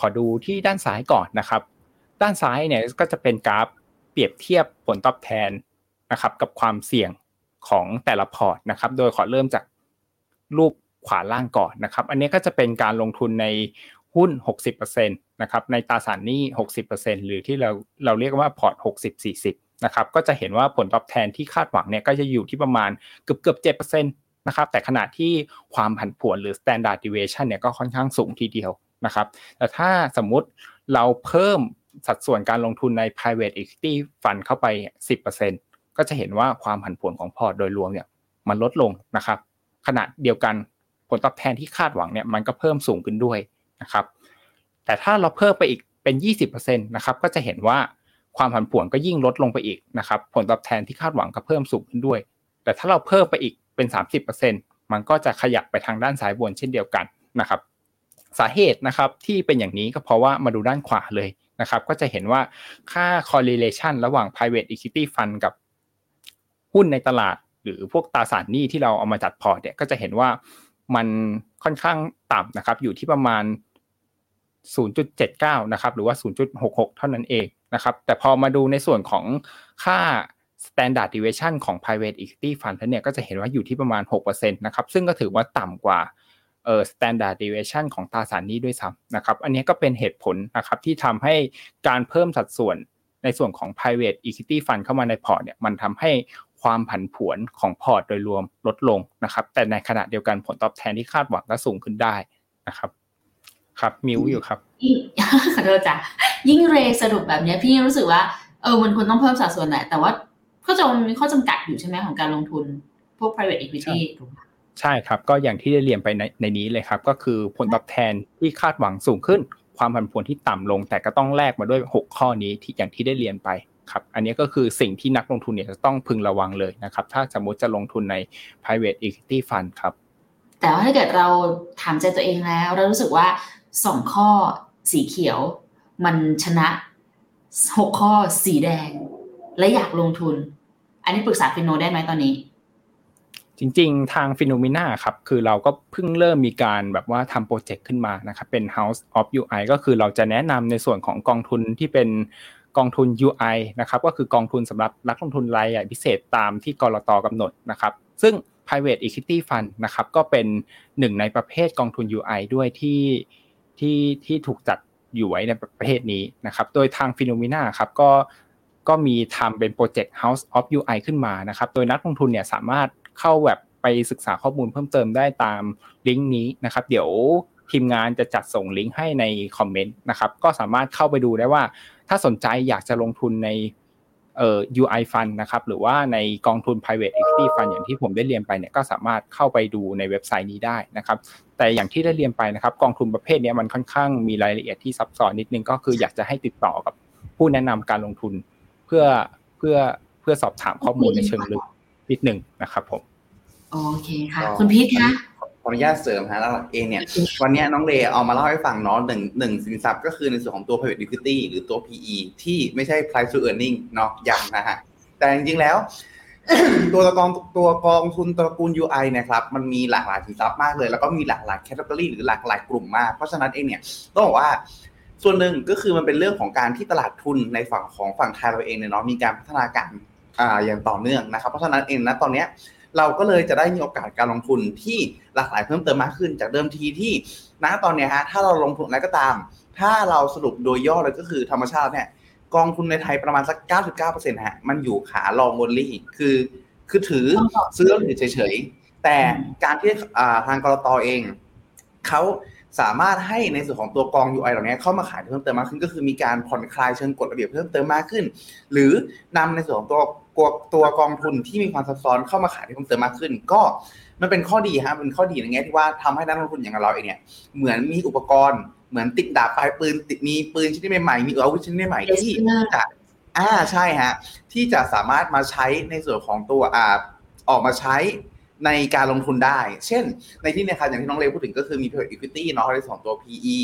ขอดูที่ด้านซ้ายก่อนนะครับ ด้านซ้ายเนี่ยก็จะเป็นกราฟเปรียบเทียบผลตอบแทน นะครับ กับความเสี่ยงของแต่ละพอร์ตนะครับ โดยขอเริ่มจากรูปขวาล่างก่อนนะครับ อันนี้ก็จะเป็นการลงทุนในหุ้น 60%นะครับ ในตราสารหนี้ 60%หรือที่เราเราเรียกว่าพอร์ต 60-40 นะครับ ก็จะเห็นว่าผลตอบแทนที่คาดหวังเนี่ยก็จะอยู่ที่ประมาณเกือบเกือบ7%นะครับ แต่ขณะที่ความผันผวนหรือ standard deviation เนี่ยก็ค่อนข้างสูงทีเดียวนะครับ แต่ถ้าสมมุติเราเพิ่มสัดส่วนการลงทุนใน private equity fund เข้าไป 10% ก็จะเห็นว่าความผันผวนของพอร์ตโดยรวมเนี่ยมันลดลงนะครับขณะเดียวกันผลตอบแทนที่คาดหวังเนี่ยมันก็เพิ่มสูงขึ้นด้วยนะครับ แต่ถ้าเราเพิ่มไปอีกเป็น 20%นะครับก็จะเห็นว่าความผันผวนก็ยิ่งลดลงไปอีกนะครับผลตอบแทนที่คาดหวังก็เพิ่มสูงขึ้นด้วย แต่ถ้าเราเพิ่มไปอีกเป็น 30%มันก็จะขยับไปทางด้านซ้ายบนเช่นเดียวกันนะครับสาเหตุนะครับที่เป็นอย่างนี้ก็เพราะว่ามาดูด้านขวาเลยนะครับก็จะเห็นว่าค่า correlation ระหว่าง private equity fund กับ หุ้นในตลาด หรือพวกตราสารหนี้ที่เราเอามาจัดพอร์ตเนี่ยก็จะเห็นว่ามันค่อนข้างต่ำนะครับ อยู่ที่ประมาณ 0.79 นะครับ หรือว่า 0.66 เท่านั้นเองนะครับ แต่พอมาดูในส่วนของค่า standard deviation ของ private equity fund แล้วเนี่ยก็จะเห็นว่าอยู่ที่ประมาณ 6%นะครับ ซึ่งก็ถือว่าต่ำกว่าเออ standard deviation ของตราสารหนี้ด้วยซ้ำนะครับ อันนี้ก็เป็นเหตุผลนะครับที่ทำให้การเพิ่มสัดส่วนในส่วนของ private equity fund เข้ามาในพอร์ตเนี่ยมันทำให้ ความผันผวนของพอร์ตโดยรวมลดลงนะครับ แต่ในขณะเดียวกันผลตอบแทนที่คาดหวังก็สูงขึ้นได้นะครับ ครับมิวอยู่ครับยิ่งขอโทษจ้ะยิ่งเรสรุปแบบเนี้ยพี่รู้สึกว่าเออมันควรต้องเพิ่มสัดส่วนแหละแต่ว่าก็จะมีข้อจำกัดอยู่ใช่ไหมของการลงทุนพวก private equity ถูกไหมใช่ครับ ก็อย่างที่ได้เรียนไปในในนี้เลยครับ ก็คือผลตอบแทนที่คาดหวังสูงขึ้น ความผันผวนที่ต่ำลง แต่ก็ต้องแลกมาด้วย 6 ข้อนี้ที่อย่างที่ได้เรียนไป ครับอันนี้ก็คือสิ่งที่นักลงทุนเนี่ยจะต้องพึงระวังเลยนะครับ ถ้าสมมติจะลงทุนใน private equity fund ครับ แต่ว่าถ้าเกิดเราถามใจตัวเองแล้ว เรารู้สึกว่าสองข้อสีเขียว มันชนะหกข้อสีแดง และอยากลงทุน อันนี้ปรึกษา Finno ได้ไหมตอนนี้จริงๆ ทาง Finnomena ครับ คือเราก็เพิ่งเริ่มมีการแบบว่าทำโปรเจกต์ขึ้นมานะครับ เป็น House of UI ก็คือเราจะแนะนำในส่วนของกองทุนที่เป็น กองทุน UI นะครับก็คือกองทุนสำหรับนักลงทุนรายใหญ่พิเศษตามที่กลตกำหนดนะครับ ซึ่ง private equity fund นะครับก็เป็นหนึ่งในประเภทกองทุน UI ด้วยที่ที่ที่ถูกจัดอยู่ไว้ในประเภทนี้นะครับ โดยทางฟิโนเมนาครับก็ก็มีทำเป็นโปรเจกต์ House of UI ขึ้นมานะครับ โดยนักลงทุนเนี่ยสามารถเข้าแบบไปศึกษาข้อมูลเพิ่มเติมได้ตามลิงก์นี้นะครับ เดี๋ยว ทีมงานจะจัดส่งลิงก์ให้ในคอมเมนต์นะครับก็สามารถเข้าไปดูได้ว่า ถ้าสนใจอยากจะลงทุนในเอ่อ UI fund นะครับหรือว่าในกองทุน private equity fund อย่างที่ผมได้เรียนไปเนี่ยก็สามารถเข้าไปดูในเว็บไซต์นี้ได้นะครับ แต่อย่างที่ได้เรียนไปนะครับ กองทุนประเภทนี้มันค่อนข้างมีรายละเอียดที่ซับซ้อนนิดนึงก็คืออยากจะให้ติดต่อกับผู้แนะนำการลงทุนเพื่อเพื่อเพื่อสอบถามข้อมูลในเชิงลึกนิดหนึ่งนะครับผมโอเคค่ะ คุณพีทคะ ออนุญาตเสริมฮะแล้วเองเนี่ย วันนี้น้องเลเอามาเล่าให้ฟังเนาะหนึ่งหนึ่งสินทรัพย์ก็คือในส่วนของตัว private equity หรือตัว PE ที่ไม่ใช่ price to earning เนาะยังนะฮะ แต่จริงๆแล้ว ตัวกองตัวกองทุนตระกูล UI เนะครับ มันมีหลากหลายสินทรัพย์มากเลย แล้วก็มีหลากหลายแคตตาล็อหรือหลากหลายกลุ่มมาก เพราะฉะนั้นเองเนี่ยต้องบอกว่าส่วนหนึ่งก็คือมันเป็นเรื่องของการที่ตลาดทุนในฝั่งของฝั่งไทยเราเองเนี่ยเนาะมีการพัฒนาการอ่าอย่างต่อเนื่องนะครับ เพราะฉะนั้นเองนะตอนเนี้ย เราก็เลยจะได้มีโอกาสการลงทุนที่หลากหลายเพิ่มเติมมากขึ้น จากเดิมทีที่ณตอนนี้ฮะถ้าเราลงทุนอะไรก็ตาม ถ้าเราสรุปโดยย่อเลยก็คือธรรมชาติเนี่ยกองทุนในไทยประมาณสัก 99%ฮะมันอยู่ขาลองบนลี่คือ คือถือซื้อแล้วถือเฉยๆ แต่การที่ทางกรตเองเขาสามารถให้ในส่วนของตัวกอง UI เหล่านี้เข้ามาขายเพิ่มเติมมากขึ้น ก็คือมีการผ่อนคลายเชิงกฎระเบียบเพิ่มเติมมากขึ้น หรือนำในส่วนของตัว ตัวตัวกองทุนที่มีความซับซ้อนเข้ามาขายเพิ่มเติมมากขึ้น ก็มันเป็นข้อดีฮะเป็นข้อดีในแง่ที่ว่าทำให้นักลงทุนอย่างเราเองเนี่ยเหมือนมีอุปกรณ์เหมือนติดดาบปลายปืนติดมีปืนชนิดใหม่ๆมีอาวุธชนิดใหม่ๆที่จะอ่าใช่ฮะที่จะสามารถมาใช้ในส่วนของตัวอ่าออกมาใช้ในการลงทุนได้ เช่น ในที่เนี้ครับอย่างที่น้องเลพูดถึงก็คือมี private equity เนาะในส่วนของตัว PE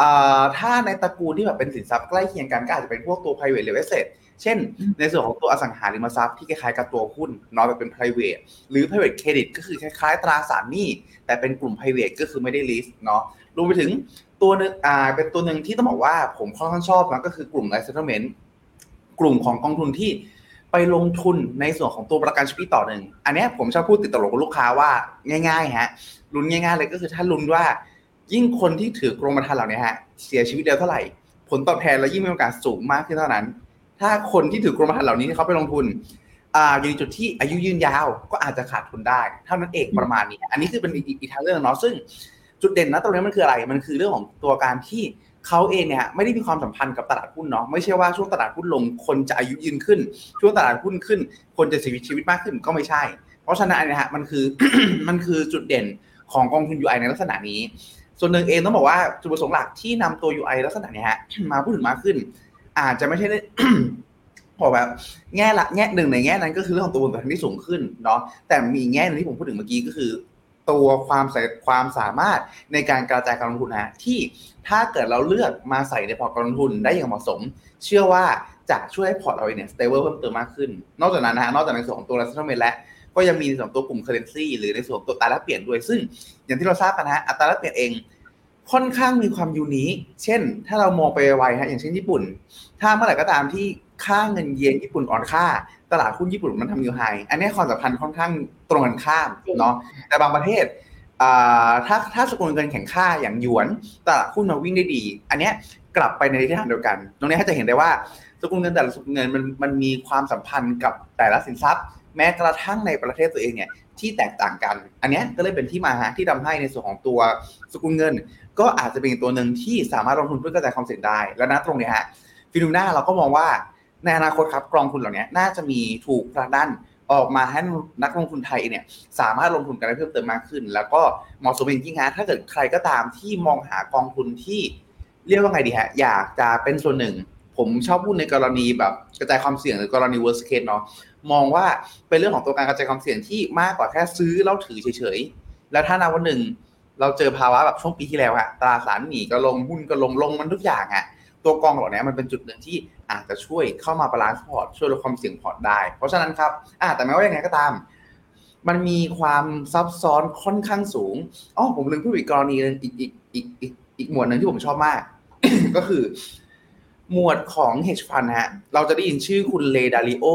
อ่าถ้าในตระกูลที่แบบเป็นสินทรัพย์ใกล้เคียงกันก็อาจจะเป็นพวกตัว private real estate เช่น ในส่วนของตัวอสังหาริมทรัพย์ที่คล้ายๆกับตัวหุ้นเนาะแบบเป็น private หรือ private credit ก็คือคล้ายๆ ตราสารหนี้ แต่เป็นกลุ่ม private ก็คือไม่ได้ list เนาะรวมไปถึงตัวนึงอ่าเป็นตัวหนึ่งที่ต้องบอกว่าผมค่อนข้างชอบนะก็คือกลุ่ม life settlement กลุ่มของกองทุนที่ไปลงทุนในส่วนของตัวประกันชีวิตต่อหนึ่ง อันเนี้ยผมชอบพูดติดตลกกับลูกค้าว่าง่าย ๆ ฮะ ลุ้นง่าย ๆ เลยก็คือถ้าลุ้นว่า ยิ่งคนที่ถือกรมธรรม์เหล่านี้ฮะ เสียชีวิตเร็วเท่าไหร่ ผลตอบแทนเรายิ่งมีโอกาสสูงมากขึ้นเท่านั้น ถ้าคนที่ถือกรมธรรม์เหล่านี้เขาไปลงทุนอ่าอยู่ในจุดที่อายุยืนยาวก็อาจจะขาดทุนได้ เท่านั้นเองประมาณนี้ อันนี้คือเป็นอีกอีกทางเรื่องเนาะซึ่งจุดเด่นนะตรงนี้มันคืออะไร มันคือเรื่องของตัวการที่เขาเองเนี่ยไม่ได้มีความสัมพันธ์กับตลาดหุ้นเนาะไม่ใช่ว่าช่วงตลาดหุ้นลงคนจะอายุยืนขึ้น ช่วงตลาดหุ้นขึ้น คนจะเสียชีวิตมากขึ้นก็ไม่ใช่ เพราะฉะนั้นนะฮะมันคือมันคือจุดเด่นของกองทุน UI ในลักษณะนี้ ส่วนหนึ่งเองต้องบอกว่าจุดประสงค์หลักที่นำตัว UI ลักษณะเนี้ยฮะมาพูดถึงมากขึ้น อาจจะไม่ใช่บอกแบบแง่ละแง่หนึ่งในแง่นั้นก็คือเรื่องของตัวบนตัวที่สูงขึ้นเนาะแต่มีแง่หนึงที่ผมพูดถึงเมื่อกี้ก็คือ ตัวความใส่ความสามารถในการกระจายการลงทุนนะที่ถ้าเกิดเราเลือกมาใส่ในพอร์ตการลงทุนได้อย่างเหมาะสม เชื่อว่าจะช่วยให้พอร์ตเราเนี่ย stable เพิ่มเติมมากขึ้น นอกจากนั้นนะฮะนอกจากในส่วนของตัว settlement และก็ยังมีในส่วนของตัวกลุ่ม currency หรือในส่วนตัวอัตราแลกเปลี่ยนด้วยซึ่ง อย่างที่เราทราบกันนะฮะอัตราแลกเปลี่ยนเอง ค่อนข้างมีความยูนิคเช่น ถ้าเรามองไปไวๆฮะอย่างเช่นญี่ปุ่น ถ้าเมื่อไหร่ก็ตามที่ค่าเงินเยนญี่ปุ่นอ่อนค่า ตลาดหุ้นญี่ปุ่นมันทำนิวไฮอันนี้ความสัมพันธ์ค่อนข้างตรงกันข้ามเนาะแต่บางประเทศอ่าถ้าถ้าสกุลเงินแข่งค่าอย่างหยวนตลาดหุ้นมาวิ่งได้ดี อันเนี้ยกลับไปในทิศทางเดียวกัน ตรงนี้ถ้าจะเห็นได้ว่าสกุลเงินแต่ละสกุลเงินมันมันมีความสัมพันธ์กับแต่ละสินทรัพย์ แม้กระทั่งในประเทศตัวเองเนี่ยที่แตกต่างกัน อันเนี้ยก็เลยเป็นที่มาฮะที่ทำให้ในส่วนของตัวสกุลเงิน ก็อาจจะเป็นตัวหนึ่งที่สามารถลงทุนเพื่อกระจายความเสี่ยงได้ แล้วนะตรงนี้ฮะฟิโนน่าเราก็มองว่าในอนาคตครับกองทุนเหล่านี้น่าจะมีถูกผลักดันออกมาให้นักลงทุนไทยเนี่ยสามารถลงทุนกันได้เพิ่มเติมมากขึ้น แล้วก็เหมาะสมจริงๆฮะถ้าเกิดใครก็ตามที่มองหากองทุนที่เรียกว่าไงดีฮะอยากจะเป็นส่วนหนึ่ง ผมชอบพูดในกรณีแบบกระจายความเสี่ยงหรือกรณี worst case เนาะมองว่าเป็นเรื่องของตัวการกระจายความเสี่ยงที่มากกว่าแค่ซื้อแล้วถือเฉยๆแล้วถ้าณ วันหนึ่ง เราเจอภาวะแบบช่วงปีที่แล้วอะตราสารหนี้ก็ลงหุ้นก็ลงลงมันทุกอย่างอะตัวกองเหล่านี้มันเป็นจุดหนึ่งที่อาจจะช่วยเข้ามา balance พอร์ตช่วยลดความเสี่ยงพอร์ตได้ เพราะฉะนั้นครับอ่าแต่แม้ว่ายังไงก็ตาม มันมีความซับซ้อนค่อนข้างสูงอ๋อผมลืมพูดอีกกรณีนึงอีกอีกอีกอีกอีกหมวดหนึ่งที่ผมชอบมาก ก็คือ หมวดของ hedge fund ฮะเราจะได้ยินชื่อคุณเรย์ ดาลิโอ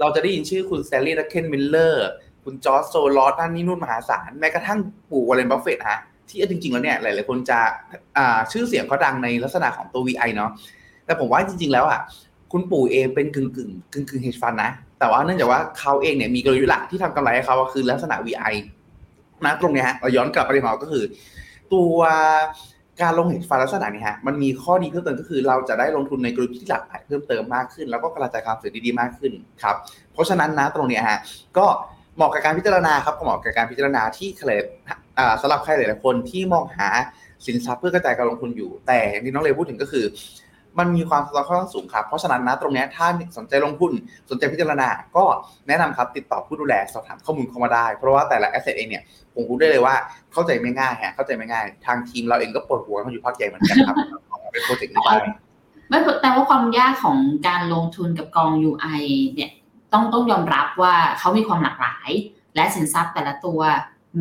เราจะได้ยินชื่อคุณสแตนลีย์ ดรักเคนมิลเลอร์ คุณจอร์จโซรอสนั่นนี่นู่นมหาศาลแม้กระทั่งปู่วอร์เรนบัฟเฟตฮะที่จริงๆแล้วเนี่ยหลายๆคนจะชื่อเสียงเขาดังในลักษณะของตัว VI เนาะแต่ผมว่าจริง ๆ แล้วอะคุณปู่เองเป็นกึ่งกึ่งกึ่งกึ่ง hedge fund นะ แต่ว่าเนื่องจากว่าเขาเองเนี่ยมีกลยุทธ์หลักที่ทำกำไรให้เขาคือลักษณะ VI นะตรงเนี้ยฮะเราย้อนกลับไปที่เราก็คือ ตัวการลงเห็นฟันลักษณะนี้ฮะมันมีข้อดีเพิ่มเติมก็คือ เราจะได้ลงทุนในกลุ่มที่หลากหลายเพิ่มเติมมากขึ้น แล้วก็กระจายความเสี่ยงดีๆมากขึ้นครับเพราะฉะนั้นนะตรงเนี้ยฮะก็ เหมาะกับการพิจารณาครับเหมาะกับการพิจารณาที่ใครอ่าสำหรับใครหลายๆคนที่มองหาสินทรัพย์เพื่อกระจายการลงทุนอยู่ แต่อย่างที่น้องเลพูดถึงก็คือ มันมีความซับซ้อนค่อนข้างสูงครับ เพราะฉะนั้นนะตรงเนี้ยถ้าสนใจลงทุนสนใจพิจารณา ก็แนะนำครับติดต่อผู้ดูแลสอบถามข้อมูลเข้ามาได้ เพราะว่าแต่ละ asset เองเนี่ยผมพูดได้เลยว่าเข้าใจไม่ง่ายฮะเข้าใจไม่ง่าย ทางทีมเราเองก็ปวดหัวกันอยู่พักใหญ่เหมือนกันครับออกมาเป็นโปรเจกต์นี้ได้ไม่แต่ว่าความยากของการลงทุนกับกอง UI เนี่ย ต้องต้องยอมรับว่าเขามีความหลากหลาย และสินทรัพย์แต่ละตัว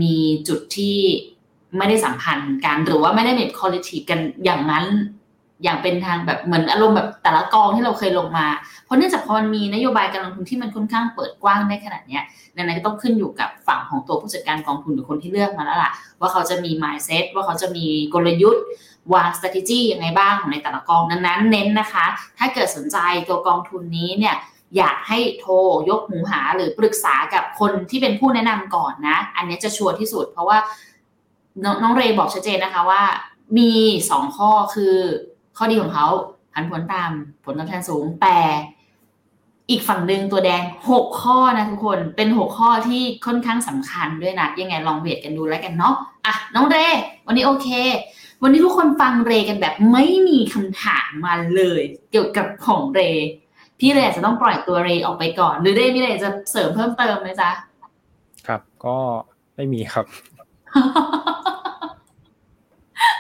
มีจุดที่ไม่ได้สัมพันธ์กันหรือว่าไม่ได้มี correlate กันอย่างนั้นอย่างเป็นทางแบบเหมือนอารมณ์แบบแต่ละกองที่เราเคยลงมา เพราะเนื่องจากพอมันมีนโยบายการลงทุนที่มันค่อนข้างเปิดกว้างได้ขนาดเนี้ยดังนั้นก็ต้องขึ้นอยู่กับฝั่งของตัวผู้จัดการกองทุนหรือคนที่เลือกมาแล้วล่ะ ว่าเขาจะมี mindset ว่าเขาจะมีกลยุทธ์วาง strategy ยังไงบ้างของในแต่ละกองนั้นๆเน้นนะคะ ถ้าเกิดสนใจตัวกองทุนนี้เนี่ย อยากให้โทรยกหูหาหรือปรึกษากับคนที่เป็นผู้แนะนำก่อนนะ อันนี้จะชัวร์ที่สุด เพราะว่าน้องน้องเรย์บอกชัดเจนนะคะว่า มีสองข้อคือ ข้อดีของเขาผันผวนตามผลตอบแทนสูงแต่อีกฝั่งหนึ่งตัวแดงหกข้อนะทุกคนเป็นหกข้อที่ค่อนข้างสำคัญด้วยนะ ยังไงลองเวทกันดูแล้วกันเนาะอะน้องเรย์วันนี้โอเค วันนี้ทุกคนฟังเรย์กันแบบไม่มีคำถามมาเลย เกี่ยวกับของเรย์ พี่เรย์อาจจะต้องปล่อยตัวเรย์ออกไปก่อน หรือเรย์มีอะไรจะเสริมเพิ่มเติมไหมจ๊ะ ครับ ก็ไม่มีครับ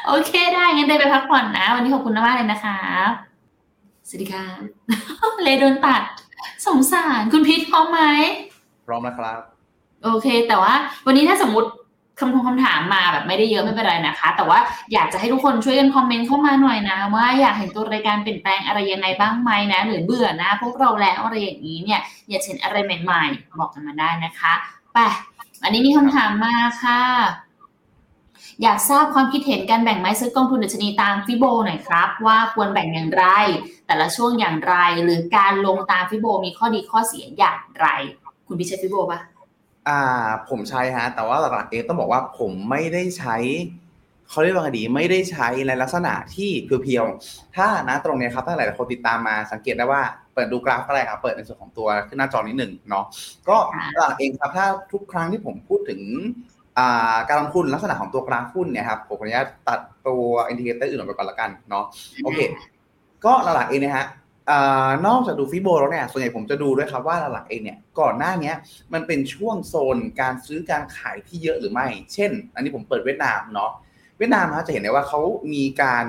โอเคได้งั้นเรย์ไปพักผ่อนนะ วันนี้ขอบคุณมากเลยนะคะสวัสดีค่ะเรย์โดนตัด สงสารคุณพีทพร้อมไหมพร้อมแล้วครับ โอเค แต่ว่า วันนี้ถ้าสมมติ คำทงคำถามมาแบบไม่ได้เยอะไม่เป็นไรนะคะ แต่ว่าอยากจะให้ทุกคนช่วยกันคอมเมนต์เข้ามาหน่อยนะ ว่าอยากเห็นตัวรายการเปลี่ยนแปลงอะไรยังไงบ้างไหมนะหรือเบื่อนะ พวกเราแล้วอะไรอย่างนี้เนี่ย อยากเห็นอะไรใหม่ๆ บอกกันมาได้นะคะไปอันนี้มีคำถามมาค่ะ อยากทราบความคิดเห็นการแบ่งไม้ซื้อกองทุนดัชนีตามฟิโบหน่อยครับ ว่าควรแบ่งอย่างไร แต่ละช่วงอย่างไร หรือการลงตามฟิโบมีข้อดีข้อเสียอย่างไร คุณพิชฟิโบปะ อ่าผมใช้ฮะแต่ว่าหลักๆเองต้องบอกว่าผมไม่ได้ใช้เขาเรียกว่าดีไม่ได้ใช้ในลักษณะที่เพียวๆถ้านะตรงนี้ครับถ้าหลายๆคนติดตามมาสังเกตได้ว่าเปิดดูกราฟก็ได้ครับเปิดในส่วนของตัวขึ้นหน้าจอนิดหนึ่งเนาะก็หลักเองครับถ้าทุกครั้งที่ผมพูดถึงอ่าการลงทุนลักษณะของตัวกราฟหุ้นเนี่ยครับผมขออนุญาตตัดตัว indicator อื่นออกไปก่อนละกันเนาะโอเค ก็หลักๆเองนะฮะ อนอกจากดู Fibo แล้วเนี่ย ส่วนใหญ่ผมจะดูด้วยครับว่าหลักๆเองเนี่ย ก่อนหน้านี้มันเป็นช่วงโซนการซื้อการขายที่เยอะหรือไม่ เช่น อันนี้ผมเปิดเวียดนามเนาะ เวียดนามฮะจะเห็นได้ว่าเขามีการ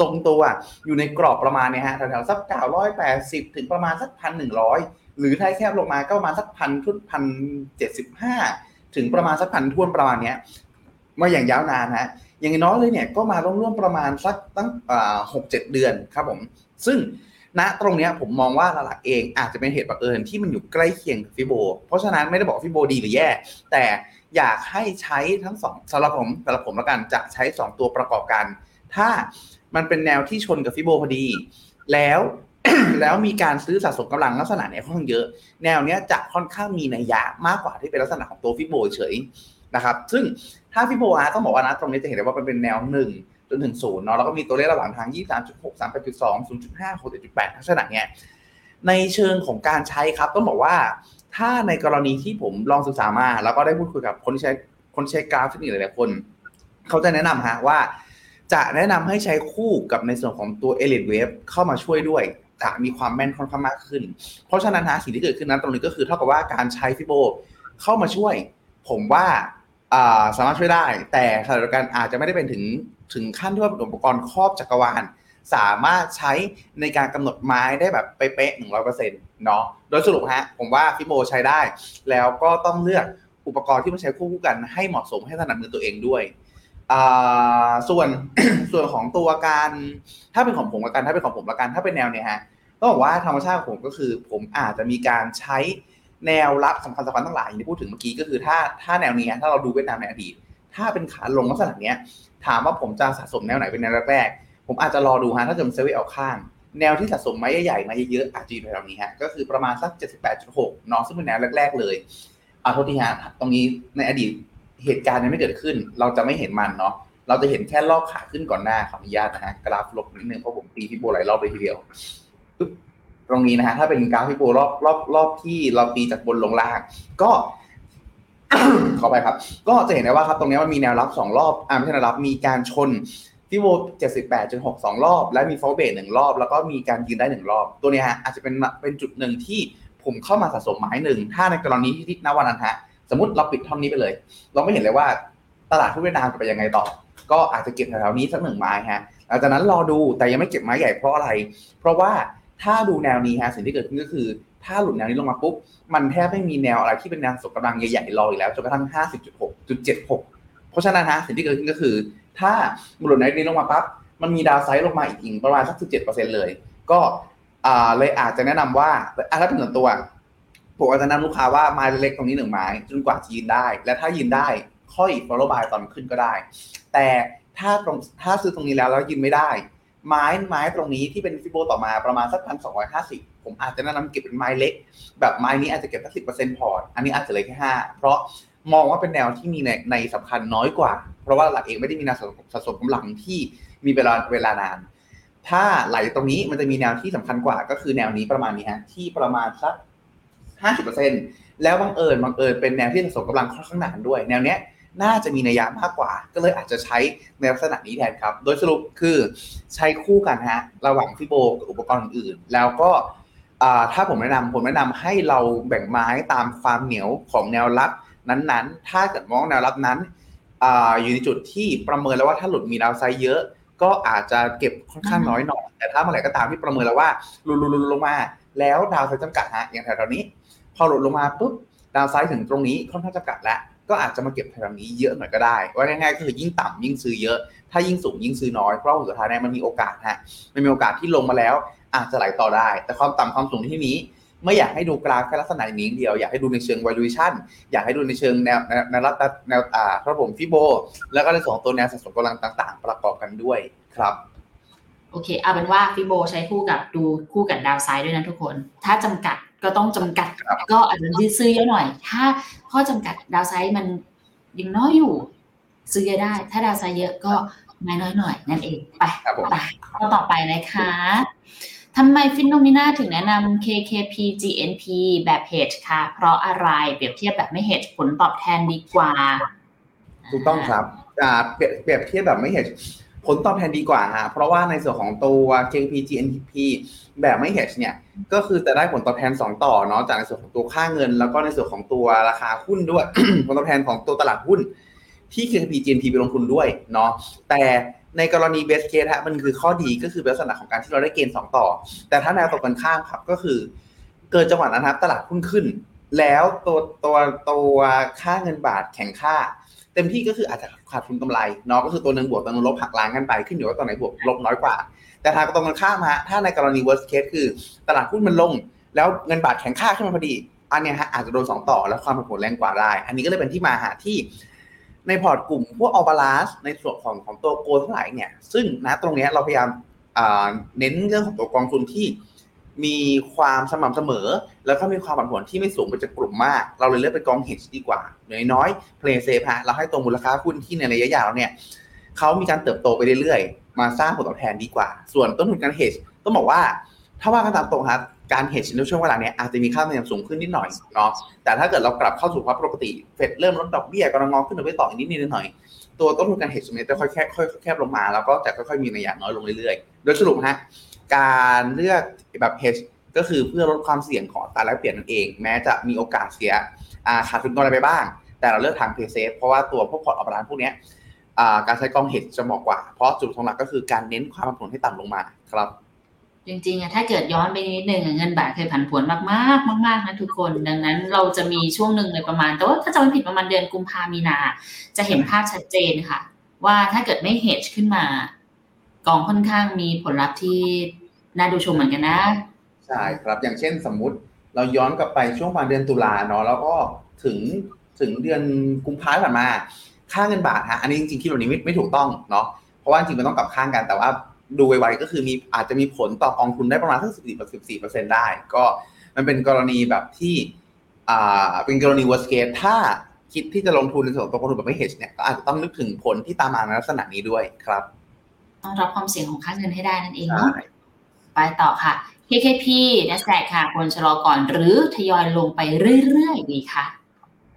ทรงตัวอยู่ในกรอบประมาณเนี่ยฮะแถวๆสักเก้าร้อยแปดสิบถึงประมาณสักพันหนึ่งร้อยหรือถ้าแคบลงมาก็ประมาณสักพันทุนพันเจ็ดสิบห้าถึงประมาณสักพันทวนประมาณเนี้ยมาอย่างยาวนานฮะอย่างน้อยเลยเนี่ยก็มาร่วมๆประมาณสักตั้งหกเจ็ดเดือนครับผม ซึ่ง ณตรงนี้ผมมองว่าหลักเองอาจจะเป็นเหตุบังเอิญที่มันอยู่ใกล้เคียงกับ Fibo เพราะฉะนั้นไม่ได้บอก Fibo ดีหรือแย่ แต่อยากให้ใช้ทั้งสองสำหรับผมสำหรับผมแล้วกันจะใช้ 2 ตัวประกอบกัน ถ้ามันเป็นแนวที่ชนกับฟิโบพอดี แล้วแล้วมีการซื้อสะสมกำลังลักษณะเนี้ยค่อนข้างเยอะ แนวเนี้ยจะค่อนข้างมีนัยยะมากกว่าที่เป็นลักษณะของตัวฟิโบเฉยนะครับ ซึ่งถ้าฟิโบอาต้องบอกว่านะตรงนี้จะเห็นได้ว่ามันเป็นแนวหนึ่ง จนถึงศูนย์เนาะแล้วก็มีตัวเลขระหว่างทาง 23.6 38.2 0.5 6.8ลักษณะเนี้ยในเชิงของการใช้ครับต้องบอกว่าถ้าในกรณีที่ผมลองศึกษามา แล้วก็ได้พูดคุยกับคนที่ใช้คนใช้กราฟเทคนิคหลายๆคน เขาจะแนะนำฮะว่า จะแนะนำให้ใช้คู่กับในส่วนของตัว e l i t e Wave เข้ามาช่วยด้วยจะมีความแม่นค่อนข้างมากขึ้น เพราะฉะนั้นฮะสิ่งที่เกิดขึ้นนั้นตรงนี้ก็คือเท่ากับว่าการใช้ฟิโบเข้ามาช่วย ผมว่าสามารถช่วยได้ แต่ขณะเดียวกันอาจจะไม่ได้เป็นถึง ถึงขั้นที่ว่าอุปกรณ์ครอบจักรวาล สามารถใช้ในการกำหนดไม้ได้แบบเป๊ะๆหนึ่งร้อยเปอร์เซ็นต์เนาะโดยสรุปฮะผมว่าฟิโบใช้ได้ แล้วก็ต้องเลือกอุปกรณ์ที่มาใช้คู่กันให้เหมาะสมให้ถนัดมือตัวเองด้วยส่วนส่วนของตัวการถ้าเป็นของผมละกันถ้าเป็นของผมละกันถ้าเป็นแนวเนี่ยฮะต้องบอกว่าธรรมชาติของผมก็คือ ผมอาจจะมีการใช้แนวรับสำคัญสำคัญทั้งหลายอย่างที่พูดถึงเมื่อกี้ก็คือถ้าถ้าแนวนี้ถ้าเราดูเวียดนามในอดีตถ้าเป็นขาลงลักษณะเนี้ย ถามว่าผมจะสะสมแนวไหนเป็นแนวแรกๆผมอาจจะรอดูฮะถ้าเกิดเซเว่นเอาข้าง แนวที่สะสมไม้ใหญ่ๆมาเยอะๆอาจจะอยู่แถวนี้ฮะก็คือประมาณสัก 78.6เนาะซึ่งเป็นแนวแรกๆเลยอ่าโทษทีฮะตรงนี้ในอดีตเหตุการณ์ยังไม่เกิดขึ้น เราจะไม่เห็นมันเนาะเราจะเห็นแค่รอบขาขึ้นก่อนหน้าขออนุญาตนะฮะกราฟลบนิดนึงเพราะผมตีพี่โบหลายรอบเลยทีเดียวตรงนี้นะฮะถ้าเป็นกราฟพี่โบรอบรอบรอบที่เราตีจากบนลงล่าง ก็ ขอไปครับ ก็จะเห็นได้ว่าครับตรงนี้มันมีแนวรับสองรอบอ่าไม่ใช่แนวรับมีการชนฟิโบ78.6สองรอบ และมีฟอลเบทหนึ่งรอบ แล้วก็มีการยืนได้หนึ่งรอบ ตัวนี้ฮะอาจจะเป็นเป็นจุดหนึ่งที่ผมเข้ามาสะสมไม้หนึ่งถ้าในกรณีที่ณวันนั้นฮะสมมติเราปิดท่อนนี้ไปเลย เราไม่เห็นเลยว่าตลาดทุนเวียดนามจะไปยังไงต่อ ก็อาจจะเก็บแถวๆนี้สักหนึ่งไม้ฮะหลังจากนั้นรอดูแต่ยังไม่เก็บไม้ใหญ่เพราะอะไร เพราะว่าถ้าดูแนวนี้ฮะสิ่งที่เกิดขึ้นก็คือ ถ้าหลุดแนวนี้ลงมาปุ๊บ มันแทบไม่มีแนวอะไรที่เป็นแนวส่งกำลังใหญ่ๆรออีกแล้วจนกระทั่ง 50.6.76 เพราะฉะนั้นฮะสิ่งที่เกิดขึ้นก็คือ ถ้าหลุดแนวนี้ลงมาปั๊บมันมีดาวไซด์ลงมาอีกประมาณสัก 17%เลย ก็เลยอาจจะแนะนำว่าถ้าเป็นส่วนตัวผมอาจจะแนะนำลูกค้าว่าไม้เล็กตรงนี้หนึ่งไม้จนกว่าจะยืนได้ และถ้ายืนได้ค่อย follow by ตอนขึ้นก็ได้ แต่ถ้าตรงถ้าซื้อตรงนี้แล้วแล้วยืนไม่ได้ ไม้ไม้ตรงนี้ที่เป็น Fibo ต่อมาประมาณสักพันสองร้อยห้าสิบ ผมอาจจะแนะนำเก็บเป็นไม้เล็ก แบบไม้นี้อาจจะเก็บสักสิบเปอร์เซ็นต์พอร์ตอันนี้อาจจะเลยแค่ห้าเพราะมองว่าเป็นแนวที่มีนัยนัยสำคัญน้อยกว่า เพราะว่าหลักเองไม่ได้มีแนวสะสมกำลังที่มีเวลาเวลานาน ถ้าไหลตรงนี้มันจะมีแนวที่สำคัญกว่า ก็คือแนวนี้ประมาณนี้ฮะที่ประมาณสักห้าสิบเปอร์เซ็นแล้วบังเอิญบังเอิญเป็นแนวที่สะสมกำลังค่อนข้างนานด้วย แนวเนี้ยน่าจะมีนัยยะมากกว่า ก็เลยอาจจะใช้ในลักษณะนี้แทนครับ โดยสรุปคือใช้คู่กันฮะ ระหว่างฟิโบกับอุปกรณ์อื่น แล้วก็ ถ้าผมแนะนำผมแนะนำให้เราแบ่งไม้ตามความเหนียวของแนวรับนั้นๆ ถ้าเกิดมองแนวรับนั้นอยู่ในจุดที่ประเมินแล้วว่าถ้าหลุดมีดาวไซด์เยอะ ก็อาจจะเก็บค่อนข้างน้อยหน่อยแต่ถ้าเมื่อไหร่ก็ตามที่ประเมินแล้วว่าหลุดลงมา แล้วดาวไซด์จำกัดฮะอย่างแถวๆนี้ พอหลุดลงมาปุ๊บดาวไซด์ถึงตรงนี้ค่อนข้างจำกัดแล้วก็อาจจะมาเก็บแถวนี้เยอะหน่อยก็ได้ว่าง่ายๆก็คือยิ่งต่ำยิ่งซื้อเยอะ ถ้ายิ่งสูงยิ่งซื้อน้อย เพราะสุดท้ายเนี่ยมันมีโอกาสฮะ มันมีโอกาสที่ลงมาแล้ว อาจจะไหลต่อได้ แต่ความต่ำความสูงที่นี้ ไม่อยากให้ดูกราฟแค่ลักษณะนี้เดียว อยากให้ดูในเชิง valuation อยากให้ดูในเชิงแนวแนวแนวรับแนวอ่าครับผมฟิโบ แล้วก็ในส่วนของตัวแนวสะสมกำลังต่าง ๆ ประกอบกันด้วยครับโอเคเอาเป็นว่าฟิโบใช้คู่กับดูคู่กับดาวไซด์ด้วยนะทุกคน ถ้าจำกัดก็ต้องจำกัดก็อาจจะยืดซื้อเยอะหน่อย ถ้าข้อจำกัดดาวไซด์มันยังน้อยอยู่ ซื้อเยอะได้ ถ้าดาวไซด์เยอะก็น้อยน้อยหน่อยนั่นเองไปครับผมไปข้อต่อไปนะคะ ทำไมฟินโนมิน่าถึงแนะนำ KKP GNP แบบ hedge คะเพราะอะไรเปรียบเทียบแบบไม่ hedge ผลตอบแทนดีกว่า ถูกต้องครับเปรียบเปรียบเทียบแบบไม่เห็นผลตอบแทนดีกว่าฮะเพราะว่าในส่วนของตัว JP GNP แบบไม่ hedge เนี่ย ก็คือจะได้ผลตอบแทน 2 ต่อเนาะจากในส่วนของตัวค่าเงิน แล้วก็ในส่วนของตัวราคาหุ้นด้วย ผลตอบแทนของตัวตลาดหุ้นที่ KP GNP ไปลงทุนด้วยเนาะแต่ ในกรณี best case ฮะมันคือข้อดีก็คือลักษณะของการที่เราได้เกณฑ์2ต่อ แต่ถ้าแนวตรงกันข้ามครับก็คือ เกิดจังหวะนั้นครับตลาดหุ้นขึ้น แล้วตัวตัวตัวค่าเงินบาทแข็งค่า เต็มที่ก็คืออาจจะขาดทุนกำไรเนาะก็คือตัวหนึ่งบวกตัวหนึงลบหักล้างกันไปขึ้นอยู่ว่าตัวไหนบวกลบน้อยกว่า แต่ทางตรงกันข้ามฮะถ้าในกรณี worst case คือ ตลาดหุ้นมันลง แล้วเงินบาทแข็งค่าขึ้นมาพอดีอันเนี้ยฮะอาจจะโดนสองต่อแล้วความผันผวนแรงกว่าได้ อันนี้ก็เลยเป็นที่มาหาที่ ในพอร์ตกลุ่มพวก All Balance ในส่วนของของตัว goal ทั้งหลายเนี่ย ซึ่งนะตรงเนี้ยเราพยายามเน้นเรื่องของตัวกองทุนที่มีความสม่ำเสมอ แล้วก็มีความผันผวนที่ไม่สูงไปจากกลุ่มมาก เราเลยเลือกเป็นกอง hedge ดีกว่าอย่างน้อยเพลย์เซฟฮะเราให้ตัวมูลค่าหุ้นที่ในระยะยาวเนี่ยเขามีการเติบโตไปเรื่อยๆ มาสร้างผลตอบแทนดีกว่า ส่วนต้นทุนการเฮดต้องบอกว่า ถ้าว่ากันตามตรงครับ การเฮดในช่วงเวลาเนี้ยอาจจะมีค่าธรรมเนียมสูงขึ้นนิดหน่อยเนาะแต่ถ้าเกิดเรากลับเข้าสู่ภาวะปกติเฟดเริ่มลดดอกเบี้ยกำลังงอขึ้นหรือไปต่ออีกนิดนิดหน่อยตัวต้นทุนการเฮดตรงนี้จะค่อยแคบค่อยแคบลงมาแล้วก็จะค่อยๆมีระยะน้อยลงเรื่อยๆ โดยสรุปฮะการเลือกแบบเฮดก็คือเพื่อลดความเสี่ยงของตราแลกเปลี่ยนนั่นเอง แม้จะมีโอกาสเสียขาดทุนกำไรไปบ้าง แต่เราเลือกทาง play safe เพราะว่าตัวพวกพอร์ต All Balance พวกเนี้ยการใช้กอง hedge จะเหมาะกว่า เพราะจุดของหลักก็คือการเน้นความผันผวนให้ต่ำลงมาครับ จริงๆอะถ้าเกิดย้อนไปนิดนึงเงินบาทเคยผันผวนมากๆ มากๆนะทุกคน ดังนั้นเราจะมีช่วงหนึ่งเลยประมาณ แต่ว่าถ้าจำไม่ผิดประมาณเดือนกุมภามีนา จะเห็นภาพชัดเจนค่ะ ว่าถ้าเกิดไม่ hedge ขึ้นมา กองค่อนข้างมีผลลัพธ์ที่น่าดูชมเหมือนกันนะ ใช่ครับอย่างเช่นสมมุติ เราย้อนกลับไปช่วงประมาณเดือนตุลาเนาะแล้วก็ถึงถึงเดือนกุมภาพันธ์ผ่านมา ค่าเงินบาทฮะอันนี้จริงๆคิดแบบนี้ไม่ไม่ถูกต้องเนาะเพราะว่าจริงๆมันต้องกลับข้างกันแต่ว่า ดูไวๆก็คือมีอาจจะมีผลต่อกองทุนได้ประมาณสักสิบสี่สิบสี่เปอร์เซ็นได้ ก็มันเป็นกรณีแบบที่อ่าเป็นกรณี worst case ถ้าคิดที่จะลงทุนในส่วนของตัวกองทุนแบบไม่ hedge เนี่ยก็อาจจะต้องนึกถึงผลที่ตามมาในลักษณะนี้ด้วยครับต้องรับความเสี่ยงของค่าเงินให้ได้นั่นเองใช่เนาะไปต่อค่ะ KKP NASDAQ ค่ะควรชะลอก่อนหรือทยอยลงไปเรื่อยๆดีคะ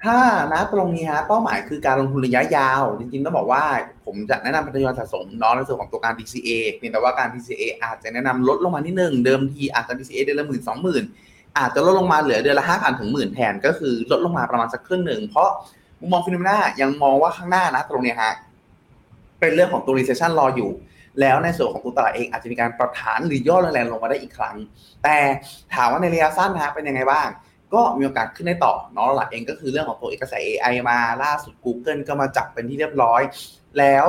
ถ้านะตรงนี้ฮะเป้าหมายคือการลงทุนระยะยาว จริงๆต้องบอกว่า ผมจะแนะนำเป็นทยอยสะสมน้องในส่วนของตัวการ DCA เพียงแต่ว่าการ DCA อาจจะแนะนำลดลงมานิดนึงเดิมทีอาจจะ DCA เดือนละหมื่นสองหมื่นอาจจะลดลงมาเหลือเดือนละห้าพันถึงหมื่นแทนก็คือลดลงมาประมาณสักครึ่งหนึ่งเพราะมุมมองฟิโนเมนายังมองว่าข้างหน้านะตรงนี้ฮะเป็นเรื่องของตัว recession รออยู่ แล้วในส่วนของตัวตลาดเองอาจจะมีการปรับฐานหรือย่อแรงๆลงมาได้อีกครั้ง แต่ถามว่าในระยะสั้นนะฮะเป็นยังไงบ้าง ก็มีโอกาสขึ้นได้ต่อเนาะหลักเองก็คือเรื่องของตัวเอกส AI มาล่าสุด Google ก็มาจับเป็นที่เรียบร้อย แล้ว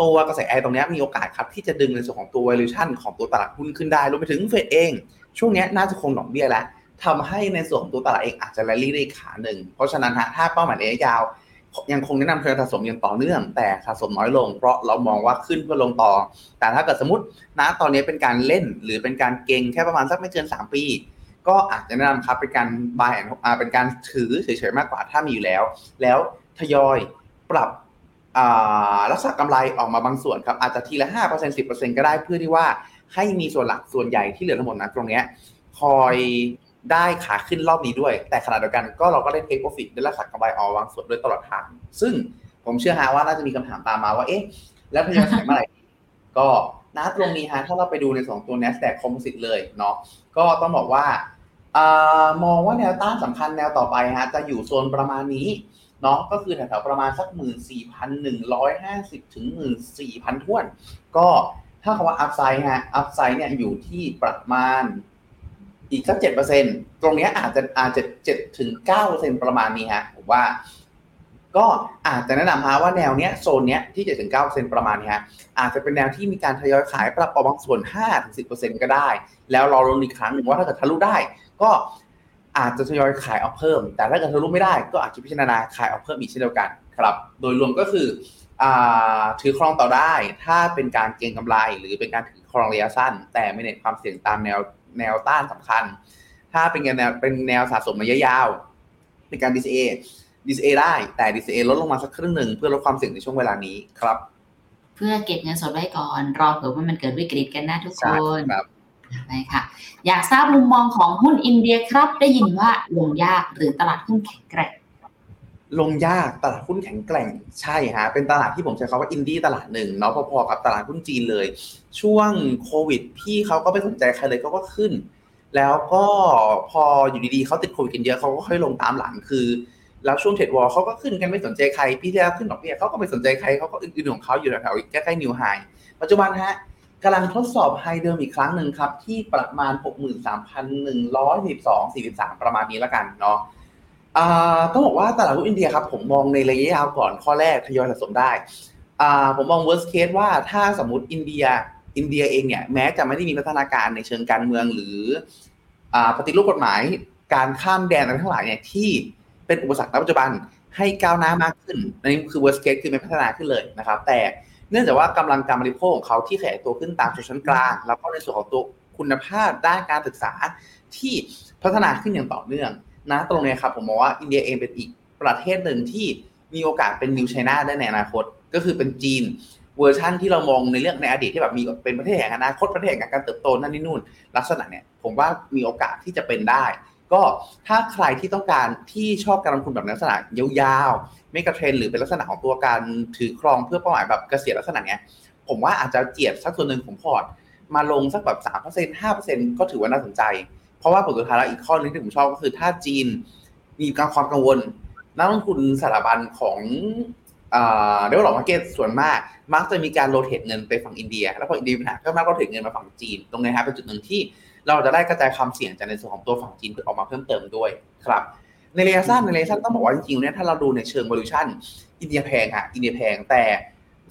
ตัวกระแส AI ตรงนี้มีโอกาสครับที่จะดึงในส่วนของตัว valuation ของตัวตลาดหุ้นขึ้นได้รวมไปถึงเฟดเอง ช่วงนี้น่าจะคงดอกเบี้ยแล้วทำให้ในส่วนของตัวตลาดเองอาจจะแรลลี่ได้ขาหนึ่งเพราะฉะนั้นฮะถ้าเป้าหมายระยะยาวยังคงแนะนำเทรนด์สะสมอย่างต่อเนื่อง แต่สะสมน้อยลง เพราะเรามองว่าขึ้นเพื่อลงต่อ แต่ถ้าเกิดสมมตินะตอนนี้เป็นการเล่นหรือเป็นการเก็งแค่ประมาณสักไม่เกิน 3 ปี ก็อาจจะแนะนำครับเป็นการ buy and เป็นการถือเฉยๆมากกว่าถ้ามีอยู่แล้ว แล้วทยอยปรับรักษากำไรออกมาบางส่วนครับอาจจะทีละ 5% 10%ก็ได้เพื่อที่ว่าให้มีส่วนหลักส่วนใหญ่ที่เหลือทั้งหมดนะตรงนี้คอยได้ขาขึ้นรอบนี้ด้วย แต่ขณะเดียวกันก็เราก็ได้เทคโปรฟิตได้รักษากำไรออกบางส่วนด้วยตลอดทางซึ่งผมเชื่อฮะว่าน่าจะมีคำถามตามมาว่าเอ๊ะแล้วทยอยขายเมื่อไหร่ก็ นะตรงนี้ฮะถ้าเราไปดูในสองตัว NASDAQ Composite เลยเนาะก็ต้องบอกว่าอมองว่าแนวต้านสำคัญแนวต่อไปฮะจะอยู่โซนประมาณนี้เนาะก็คือแถวๆประมาณสัก 14,150 ถึง 14,000ท้วน ก็ถ้าคำว่า upside ฮะ upside เนี่ยอยู่ที่ประมาณอีกสัก7%ตรงเนี้อาจจะอาจจะ7ถึง9%ประมาณนี้ฮะผมว่า ก็อาจจะแนะนำฮะว่าแนวเนี้ยโซนเนี้ยที่ 7-9%ประมาณนี้ฮะอาจจะเป็นแนวที่มีการทยอยขายปรับอบางส่วน 5-10%ก็ได้ แล้วรอรุ้นอีกครั้งหนึ่งว่าถ้าเกิดทะลุได้ ก็อาจจะทยอยขายออกเพิ่ม แต่ถ้าเกิดทะลุไม่ได้ก็อาจจะพิจารณาขายออกเพิ่มอีกเช่นเดียวกันครับ โดยรวมก็คืออถือครองต่อได้ ถ้าเป็นการเก็งกำไร หรือเป็นการถือครองระยะสั้น แต่ไม่เน้นความเสี่ยงตามแนวแนวต้านสำคัญ ถ้าเป็นแนวเป็นแนวสะสมระยะยาว เป็นการ DCA DCA ได้ แต่ DCA ลดลงมาสักครึ่งหนึ่งเพื่อลดความเสี่ยงในช่วงเวลานี้ครับ เพื่อเก็บเงินสดไว้ก่อน รอเผื่อว่ามันเกิดวิกฤตกันนะทุกคใช่นครับไปค่ะ อยากทราบมุมมองของหุ้นอินเดียครับ ได้ยินว่าลงยากหรือตลาดหุ้นแข็งแกร่งลงยากตลาดหุ้นแข็งแกร่งใช่ฮะเป็นตลาดที่ผมใช้คำว่าอินดี้ตลาดหนึ่งเนาะพอๆกับตลาดหุ้นจีนเลย ช่วงโควิดพี่เขาก็ไม่สนใจใครเลยเขาก็ขึ้น แล้วก็พออยู่ดีๆเขาติดโควิดกันเยอะเขาก็ค่อยลงตามหลังคือ แล้วช่วง trade war เขาก็ขึ้นกันไม่สนใจใครพี่ที่แล้วขึ้นดอกเบี้ยเขาก็ไม่สนใจใครเขาก็อื่นๆของเขาอยู่แถวๆใกล้ๆ new high ปัจจุบันฮะกำลังทดสอบ high เดิมอีกครั้งหนึ่งครับ ที่ประมาณ 63,112 43 ประมาณนี้แล้วกันเนาะต้องบอกว่าตลาดหุ้นอินเดียครับ ผมมองในระยะยาวก่อนข้อแรกทยอยสะสมได้ผมมอง worst case ว่าถ้าสมมติอินเดียอินเดียเองเนี่ยแม้จะไม่ได้มีพัฒนาการในเชิงการเมืองหรืออปฏิรูปกฎหมายการข้ามแดนอะไรทั้งหลายเนี่ยที่ เป็นอุปสรรคณปัจจุบันให้ก้าวหน้ามากขึ้นอันนี้คือ worst case คือไม่พัฒนาขึ้นเลยนะครับ แต่เนื่องจากว่ากำลังการบริโภคของเขาที่ขยายตัวขึ้นตามชนชั้นกลาง แล้วก็ในส่วนของตัวคุณภาพด้านการศึกษาที่พัฒนาขึ้นอย่างต่อเนื่องนะตรงนี้ครับผมมองว่าอินเดียเองเป็นอีกประเทศหนึ่งที่มีโอกาสเป็น new China ได้ในอนาคต ก็คือเป็นจีนเวอร์ชั่นที่เรามองในเรื่องในอดีตที่แบบมีเป็นประเทศแห่งอนาคตประเทศแห่งการเติบโตนั่นนี่นู่น ลักษณะเนี่ยผมว่ามีโอกาสที่จะเป็นได้ ก็ถ้าใครที่ต้องการที่ชอบการลงทุนแบบลักษณะยาวๆไม่กะ trade หรือเป็นลักษณะของตัวการถือครองเพื่อเป้าหมายแบบเกษียณลักษณะเนี้ยผมว่าอาจจะเจียดสักส่วนหนึ่งของพอร์ตมาลงสักแบบสามเปอร์เซ็นต์ห้าเปอร์เซ็นต์ก็ถือว่าน่าสนใจ เพราะว่าผลสุดท้ายแล้วอีกข้อนึงที่ผมชอบก็คือถ้าจีนมีการความกังวลนักลงทุนสถาบันของ developed market ส่วนมาก มักจะมีการ rotate เงินไปฝั่งอินเดีย แล้วพออินเดียมีปัญหาก็มัก rotate เงินมาฝั่งจีน ตรงนี้ครับเป็นจุดหนึ่งที่ เราจะได้กระจายความเสี่ยงจากในส่วนของตัวฝั่งจีนออกมาเพิ่มเติมด้วยครับในระยะสั้นในระยะสั้นต้องบอกว่าจริงๆเนี่ยถ้าเราดูในเชิง valuation อินเดียแพงค่ะอินเดียแพงแต่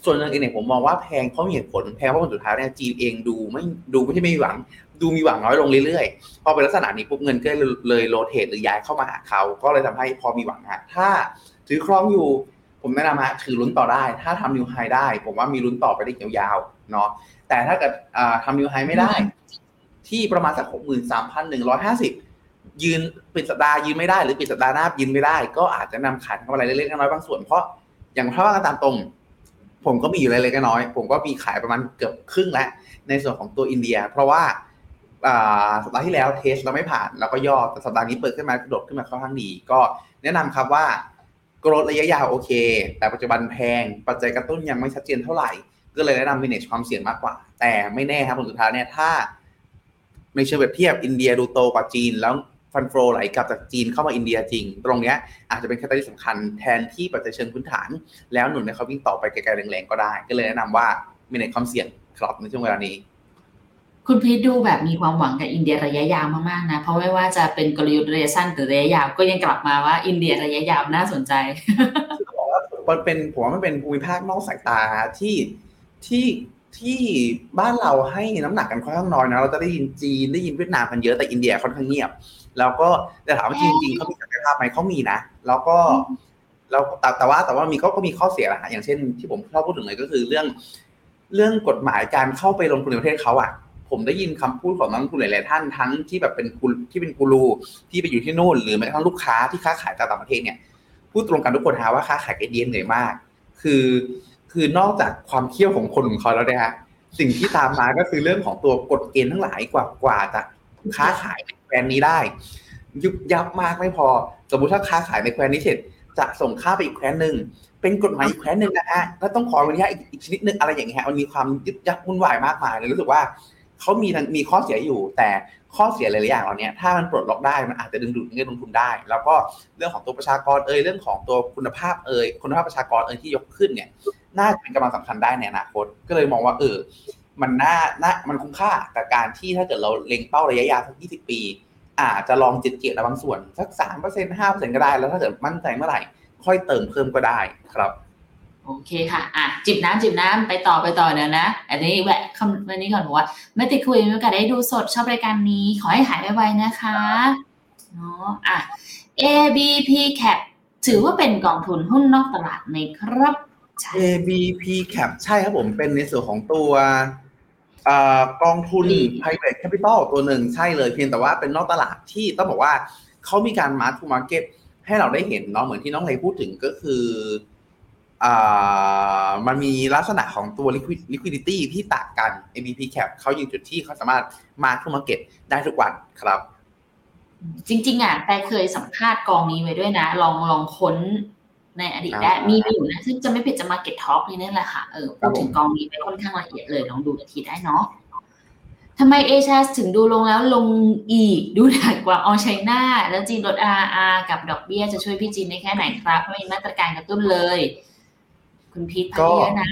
ส่วนหนึ่งเองเนี่ยผมมองว่าแพงเพราะมีเหตุผลแพงเพราะผลสุดท้ายเนี่ยจีนเองดูไม่ดูไม่ใช่ไม่มีหวัง ดูมีหวังน้อยลงเรื่อยๆ พอเป็นลักษณะนี้ปุ๊บเงินก็เลยโรเทตหรือย้ายเข้ามาหาเขา ก็เลยทำให้พอมีหวังฮะถ้าถือครองอยู่ผมแนะนำฮะถือลุ้นต่อได้ ถ้าทำนิวไฮได้ ผมว่ามีลุ้นต่อไปได้ยาวๆเนาะแต่ถ้าเกิดทำนิวไฮไม่ได้ ที่ประมาณสักหกหมื่นสามพันหนึ่งร้อยห้าสิบยืนปิดสัปดาห์ยืนไม่ได้หรือปิดสัปดาห์หน้ายืนไม่ได้ ก็อาจจะนำขายเข้ามาอะไรเล็กๆน้อยๆบางส่วนเพราะอย่างถ้าว่ากันตามตรง ผมก็มีอยู่เล็กๆน้อยๆผมก็มีขายประมาณเกือบครึ่งแล้วในส่วนของตัวอินเดีย เพราะว่าสัปดาห์ที่แล้วเทสเราไม่ผ่านแล้วก็ย่อแต่สัปดาห์นี้เปิดขึ้นมากระโดดขึ้นมาค่อนข้างดีก็แนะนำครับว่าโกรดระยะยาวโอเค แต่ปัจจุบันแพง ปัจจัยกระตุ้นยังไม่ชัดเจนเท่าไหร่ ก็เลยแนะนำ manage ความเสี่ยงมากกว่า แต่ไม่แน่ครับผลสุดท้ายเนี่ยถ้า ในเชิงแบบเทียบอินเดียดูโตกว่าจีน แล้วฟันโฟไหลกลับจากจีนเข้ามาอินเดียจริง ตรงเนี้ยอาจจะเป็น catalyst สำคัญแทนที่ปัจจัยเชิงพื้นฐาน แล้วหนุนให้เขาวิ่งต่อไปไกลๆแรงๆก็ได้ ก็เลยแนะนำว่า manage ความเสี่ยงครับในช่วงเวลานี้ คุณพีทดูแบบมีความหวังกับอินเดียระยะยาวมากๆนะเพราะไม่ว่าจะเป็นกลยุทธ์ระยะสั้นหรือระยะยาวก็ยังกลับมาว่าอินเดียระยะยาวน่าสนใจมันเป็นผมว่ามันเป็นภูมิภาคนอกสายตาที่ที่ ที่บ้านเราให้น้ำหนักกันค่อนข้างน้อยนะเราจะได้ยินจีนได้ยินเวียดนามกันเยอะแต่อินเดียค่อนข้างเงียบ แล้วก็แต่ถามว่าจริงๆเขามีศักยภาพไหมเขามีนะ แล้วก็แล้วแต่แต่ว่าแต่ว่ามีก็ก็มีข้อเสียแหละอย่างเช่นที่ผมชอบพูดถึงเลยก็คือเรื่อง เรื่องกฎหมายการเข้าไปลงทุนในประเทศเขาอะ ผมได้ยินคำพูดของนักลงทุนหลายๆท่านทั้งที่แบบเป็นกูที่เป็นกูรูที่ไปอยู่ที่นู่น หรือแม้กระทั่งลูกค้าที่ค้าขายต่างประเทศเนี่ยพูดตรงกันทุกคนฮะว่าค้าขายกับเดียนเหนื่อยมาก คือ คือนอกจากความเคี่ยวของคนของเขาแล้วนี่ยฮะสิ่งที่ตามมาก็คือเรื่องของตัวกฎเกณฑ์ทั้งหลายกว่ากว่าจะค้าขายในแคว้นนี้ได้ ยุบยับมากไม่พอ สมมติถ้าค้าขายในแคว้นนี้เสร็จจะส่งค่าไปอีกแคว้นหนึ่งเป็นกฎหมายอีกแคว้นหนึ่งนะฮะแล้วต้องขออนุญาตอีกชนิดหนึ่งอะไรอย่างเงี้ยมันมีความยึดยับวุ่นวายมากมายเลยรู้สึกว่าเขามีมีข้อเสียอยู่ แต่ข้อเสียหลายๆอย่างเหล่านี้ถ้ามันปลดล็อกได้มันอาจจะดึงดูดเงินลงทุนได้ แล้วก็เรื่องของตัวประชากรเอ่ยเรื่องของตัวคุณภาพเอ่ยคุณภาพประชากรเอ่ยที่ยกขึ้นเนี่ย น่าจะเป็นกำลังสำคัญได้ในอนาคต ก็เลยมองว่าเออ มันน่าน่ามันคุ้มค่ากับการที่ถ้าเกิดเราเล็งเป้าระยะยาวสักยี่สิบปี อาจจะลองจิตเกียรติบางส่วนสักสามเปอร์เซ็นห้าเปอร์เซ็นก็ได้ แล้วถ้าเกิดมั่นใจเมื่อไหร่ ค่อยเติมเพิ่มก็ได้ครับโอเคค่ะ อะ จิบน้ำจิบน้ำไปต่อไปต่อเดี๋ยวนะ อันนี้แวะคำวันนี้ก่อนบอกว่าไม่ติดคุยมีโอกาสได้ดูสดชอบรายการนี้ ขอให้หายไวๆนะคะเนาะอะ ABP Cap ถือว่าเป็นกองทุนหุ้นนอกตลาดไหมครับ ABP Cap ใช่ครับผมเป็นในส่วนของตัวกองทุน private capital ตัวหนึ่งใช่เลยเพียงแต่ว่าเป็นนอกตลาดที่ต้องบอกว่าเขามีการ mark to market ให้เราได้เห็นเนาะเหมือนที่น้องเลพูดถึงก็คืออ่ามันมีลักษณะของตัว liquidity ที่ต่างกัน ABP Cap เขาอยู่จุดที่เขาสามารถ mark to market ได้ทุกวันครับ จริง ๆอะแต่เคยสัมภาษณ์กองนี้ไว้ด้วยนะ ลองลองค้น ในอดีตได้มีมีอยู่นะซึ่งจะไม่ผิดจะมาเก็ตท็อปนี่แหละค่ะเออพูดถึงกองนี้ไปค่อนข้างละเอียดเลยลองดูกันทีได้เนาะทำไมเอชถึงดูลงแล้วลงอีกดูหนักกว่าออชัยนาแล้วจีนลด RR กับดอกเบี้ยจะช่วยพี่จีนได้แค่ไหนครับไม่มีมาตรการกระตุ้นเลย คุณพีทพัทยานะ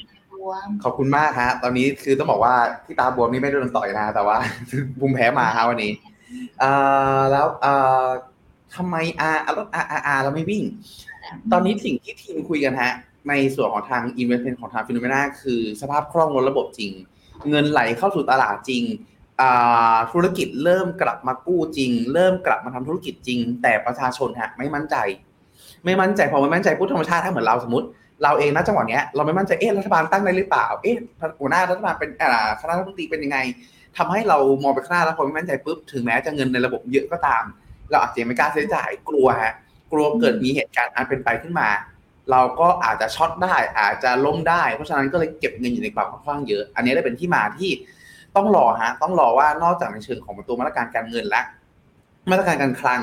ขอบคุณมากฮะตอนนี้คือต้องบอกว่าที่ตาบวมนี่ไม่โดนต่อยนะ แต่ว่าบุมแพ้มาฮะวันนี้อ่าแล้วอ่าทำไมอาร์รถอาร์อาร์เราไม่วิ่ง ตอนนี้สิ่งที่ทีมคุยกันฮะ ในส่วนของทาง investment ของทางฟิโนเมนาคือสภาพคล่องบนระบบจริง เงินไหลเข้าสู่ตลาดจริงธุรกิจเริ่มกลับมากู้จริง เริ่มกลับมาทำธุรกิจจริง แต่ประชาชนฮะไม่มั่นใจ ไม่มั่นใจพอไม่มั่นใจผู้ธรรมชาติถ้าเหมือนเราสมมติ เราเองนะจังหวะเนี้ยเราไม่มั่นใจเอ๊ะรัฐบาลตั้งได้หรือเปล่าเอ๊ะหัวหน้ารัฐบาลเป็นอ่าคณะรัฐมนตรีเป็นยังไงทำให้เรามองไปข้างหน้าแล้วพอไม่มั่นใจปุ๊บถึงแม้จะเงินในระบบเยอะก็ตาม เราอาจจะไม่กล้าใช้จ่ายกลัวฮะ กลัวเกิดมีเหตุการณ์อันเป็นไปขึ้นมา เราก็อาจจะช็อตได้ อาจจะล้มได้ เพราะฉะนั้นก็เลยเก็บเงินอยู่ในกระเป๋าค่อนข้างเยอะ อันนี้ได้เป็นที่มาที่ต้องรอฮะต้องรอว่านอกจากในเชิงของตัวมาตรการการเงินและมาตรการการคลัง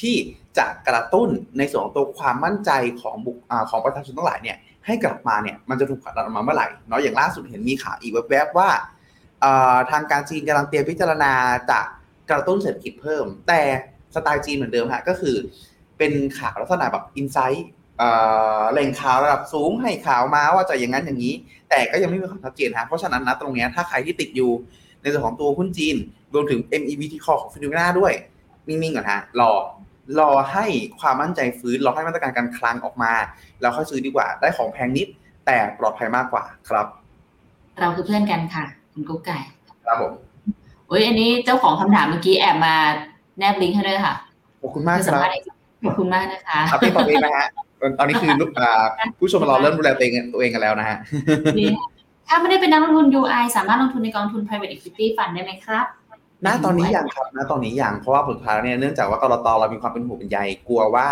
ที่จะกระตุ้นในส่วนของตัวความมั่นใจของบุคของประชาชนทั้งหลายเนี่ยให้กลับมาเนี่ยมันจะถูกผลักดันออกมาเมื่อไหร่เนาะอย่างล่าสุดเห็นมีข่าวอีกแวบๆว่าทางการจีนกำลังเตรียมพิจารณาจะกระตุ้นเศรษฐกิจเพิ่ม แต่สไตล์จีนเหมือนเดิมฮะก็คือ เป็นข่าวลักษณะแบบอินไซต์แหล่งข่าวระดับสูงให้ข่าวมาว่าจะอย่างนั้นอย่างนี้ แต่ก็ยังไม่มีความชัดเจนฮะเพราะฉะนั้นนะตรงนี้ถ้าใครที่ติดอยู่ในส่วนของตัวหุ้นจีน รวมถึง MEVT Call ของฟิโนเมนาด้วย นิ่งๆก่อนฮะรอรอให้ความมั่นใจฟื้นรอให้มาตรการการคลังออกมา แล้วค่อยซื้อดีกว่า ได้ของแพงนิด แต่ปลอดภัยมากกว่าครับ เราคือเพื่อนกันค่ะ คุณกุ๊กไก่ครับผมโอ้ยอันนี้เจ้าของคำถามเมื่อกี้แอบมาแนบลิงก์ให้ด้วยค่ะขอบคุณมากครับ ขอบคุณมากนะคะครับพี่ตอบเองนะฮะตอนนี้คือลูกผู้ชมเราเริ่มดูแลตัวเองตัวเองกันแล้วนะฮะถ้าไม่ได้เป็นนักลงทุน UI สามารถลงทุนในกองทุน private equity fund ได้ไหมครับณตอนนี้ยังครับณตอนนี้ยังเพราะว่าผลท้ายเนี่ยเนื่องจากว่ากรตเรามีความเป็นห่วงเป็นใยกลัวว่า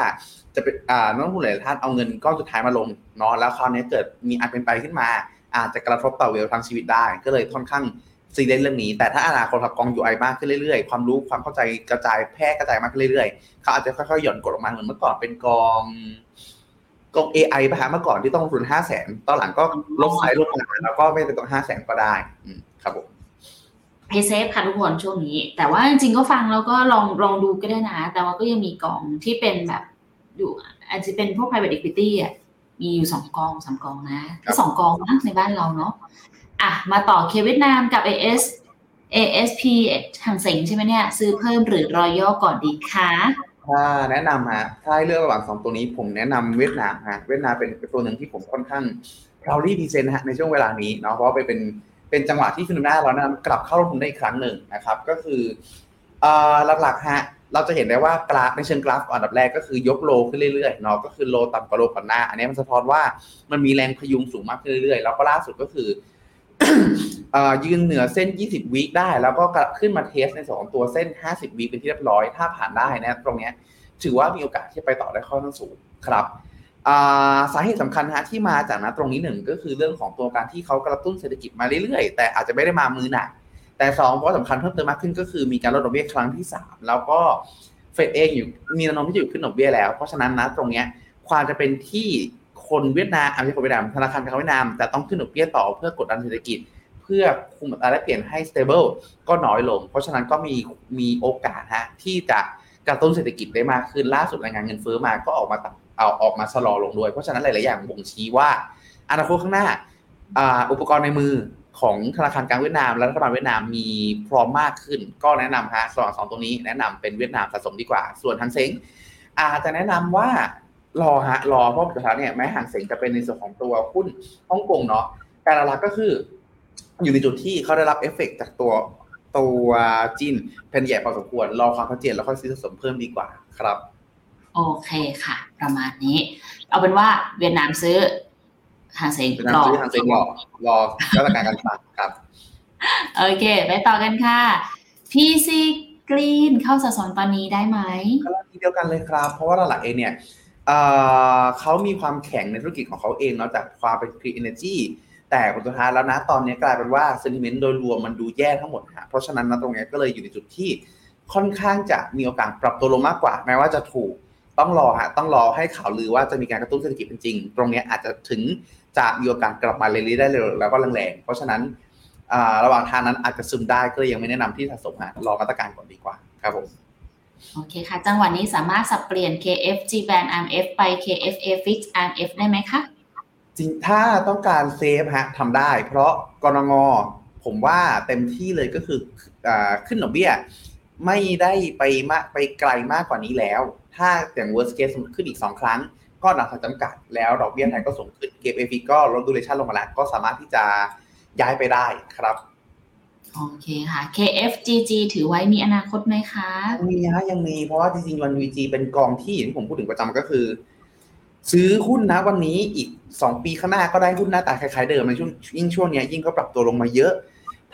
จะเป็นอ่านักลงทุนหลายท่านเอาเงินก้อนสุดท้ายมาลงเนาะแล้วคราวนี้เกิดมีอันเป็นไปขึ้นมา อาจจะกระทบต่อ wealth ทางชีวิตได้ ก็เลยค่อนข้าง ซีเรียสเรื่องนี้ แต่ถ้าอนาคตครับกอง UI มากขึ้นเรื่อยๆ ความรู้ความเข้าใจกระจายแพร่กระจายมากขึ้นเรื่อยๆเขาอาจจะค่อยๆหย่อนกฎออกมาเหมือนเมื่อก่อนเป็นกองกอง AI ป่ะฮะเมื่อก่อนที่ต้องลงทุนห้าแสนตอนหลังก็ลดไซส์ลดมาแล้วก็ไม่เป็นต้องห้าแสนก็ได้ครับผม play safe ค่ะทุกคนช่วงนี้ แต่ว่าจริงๆก็ฟังแล้วก็ลองลองดูก็ได้นะ แต่ว่าก็ยังมีกองที่เป็นแบบอยู่อาจจะเป็นพวก private equity อะมีอยู่สองกองสามกองนะสองกองนะในบ้านเราเนาะ อะมาต่อเคเวียดนามกับ AS ASP ทางเซ็งใช่ไหมเนี่ย ซื้อเพิ่มหรือรอย่อก่อนดีคะถ้าแนะนำฮะถ้าเลือกระหว่างสองตัวนี้ผมแนะนำเวียดนามฮะเวียดนามเป็นตัวหนึ่งที่ผมค่อนข้างพราวลี่ดีเซนฮะในช่วงเวลานี้เนาะเพราะไปเป็นเป็นจังหวะที่ฟินนาเรานำกลับเข้าลงทุนได้อีกครั้งหนึ่งนะครับ ก็คือหลักๆฮะเราจะเห็นได้ว่ากราฟในเชิงกราฟอันดับแรกก็คือยกโลขึ้นเรื่อยๆเนาะก็คือโลต่ำกว่าโลก่อนหน้า อันนี้มันสะท้อนว่ามันมีแรงพยุงสูงมากขึ้นเรื่อยๆแล้วก็ล่าสุดก็คือ ยืนเหนือเส้น 20 วิได้ แล้วก็ขึ้นมาเทสในสองตัวเส้น 50 วิเป็นที่เรียบร้อย ถ้าผ่านได้นะตรงนี้ถือว่ามีโอกาสที่ไปต่อได้ค่อนข้างสูงครับสาเหตุสำคัญฮะที่มาจากนะตรงนี้หนึ่งก็คือเรื่องของตัวการที่เขากระตุ้นเศรษฐกิจมาเรื่อยๆ แต่อาจจะไม่ได้มามือหนัก แต่สองเพราะสำคัญเพิ่มเติมมากขึ้นก็คือมีการลดดอกเบี้ยครั้งที่ 3 แล้วก็เฟดเองอยู่มีแนวโน้มที่จะอยู่ขึ้นดอกเบี้ยแล้ว เพราะฉะนั้นนะตรงนี้ความจะเป็นที่ คนเวียดนามอาจจะคนเวียดนามธนาคารกลารเวียดนามแต่ต้องขึ้นดอกเบี้ยต่อเพื่อกดดันเศรษฐกิจ เพื่อคุมอัตราแลกเปลี่ยนให้ stable ก็น้อยลง เพราะฉะนั้นก็มีมีโอกาสฮะที่จะกระตุ้นเศรษฐกิจได้มากขึ้นล่าสุดรายงานเงินเฟ้อมาก็ออกมาเอาออกมาชะลอลงด้วยเพราะฉะนั้นหลาย ๆ อย่างบ่งชี้ว่าอนาคตข้างหน้าอุปกรณ์ในมือของธนาคารกลางเวียดนามและรัฐบาลเวียดนามมีพร้อมมากขึ้น ก็แนะนำฮะสองสองตรงนี้แนะนำเป็นเวียดนามสะสมดีกว่า ส่วนฮั่งเส็งอาจจะแนะนำว่า รอฮะรอเพราะสุดท้ายเนี่ยแม้ฮั่งเส็งจะเป็นในส่วนของตัวหุ้นฮ่องกงเนาะการหลักก็คือ อยู่ในจุดที่เขาได้รับเอฟเฟกต์จากตัวตัวจีนแผ่นใหญ่พอสมควรรอความชัดเจนแล้วค่อยซื้อสะสมเพิ่มดีกว่าครับ โอเคค่ะ ประมาณนี้ เอาเป็นว่าเวียดนามซื้อหางเสงเป็นการซื้อทางเซ็งรอรอมาตรการการต่างครับโอเค ไปต่อกันค่ะ PC Green เข้าสะสมตอนนี้ได้ไหมก็ทีเดียวกันเลยครับ เพราะว่าหลักๆเองเนี่ย เขามีความแข็งในธุรกิจของเขาเองเนาะจากความเป็น Green Energy แต่ผลสุดท้ายแล้วนะตอนนี้กลายเป็นว่า sentiment โดยรวมมันดูแย่ทั้งหมดฮะเพราะฉะนั้นนะตรงนี้ก็เลยอยู่ในจุดที่ค่อนข้างจะมีโอกาสปรับตัวลงมากกว่าแม้ว่าจะถูกต้องรอฮะต้องรอให้ข่าวลือว่าจะมีการกระตุ้นเศรษฐกิจเป็นจริง ตรงนี้อาจจะถึงจะมีโอกาสกลับมาเรลี่ได้เร็วแล้วก็แรงๆเพราะฉะนั้นระหว่างทางนั้นอาจจะซึมได้ก็เลยยังไม่แนะนำที่สะสมฮะรอมาตรการก่อนดีกว่าครับผม โอเคค่ะ จังหวะนี้สามารถสับเปลี่ยน KFG band RMF ไป KFA fix RMF ได้ไหมคะ จริงถ้าต้องการเซฟฮะทำได้ เพราะกรงงผมว่าเต็มที่เลยก็คืออขึ้นดอกเบี้ย ไม่ได้ไปมากไปไกลมากกว่านี้แล้ว ถ้าอย่าง worst case ขึ้นอีก 2 ครั้ง ก็หนักจำกัด แล้วดอกเบี้ยไทยก็สูงขึ้นเก็บเอฟก็ลดดูเลชั่นลงมาแล้วก็สามารถที่จะย้ายไปได้ครับ โอเคค่ะ KFGG ถือไว้มีอนาคตไหมคะยังมีฮะยังมีเพราะว่าจริงๆวัน VG เป็นกองที่อย่างที่ผมพูดถึงประจำก็คือ ซื้อหุ้นนะวันนี้อีก2ปีข้างหน้าก็ได้หุ้นหน้าตาคล้ายๆเดิมในช่วงยิ่งช่วงเนี้ยยิ่งก็ปรับตัวลงมาเยอะ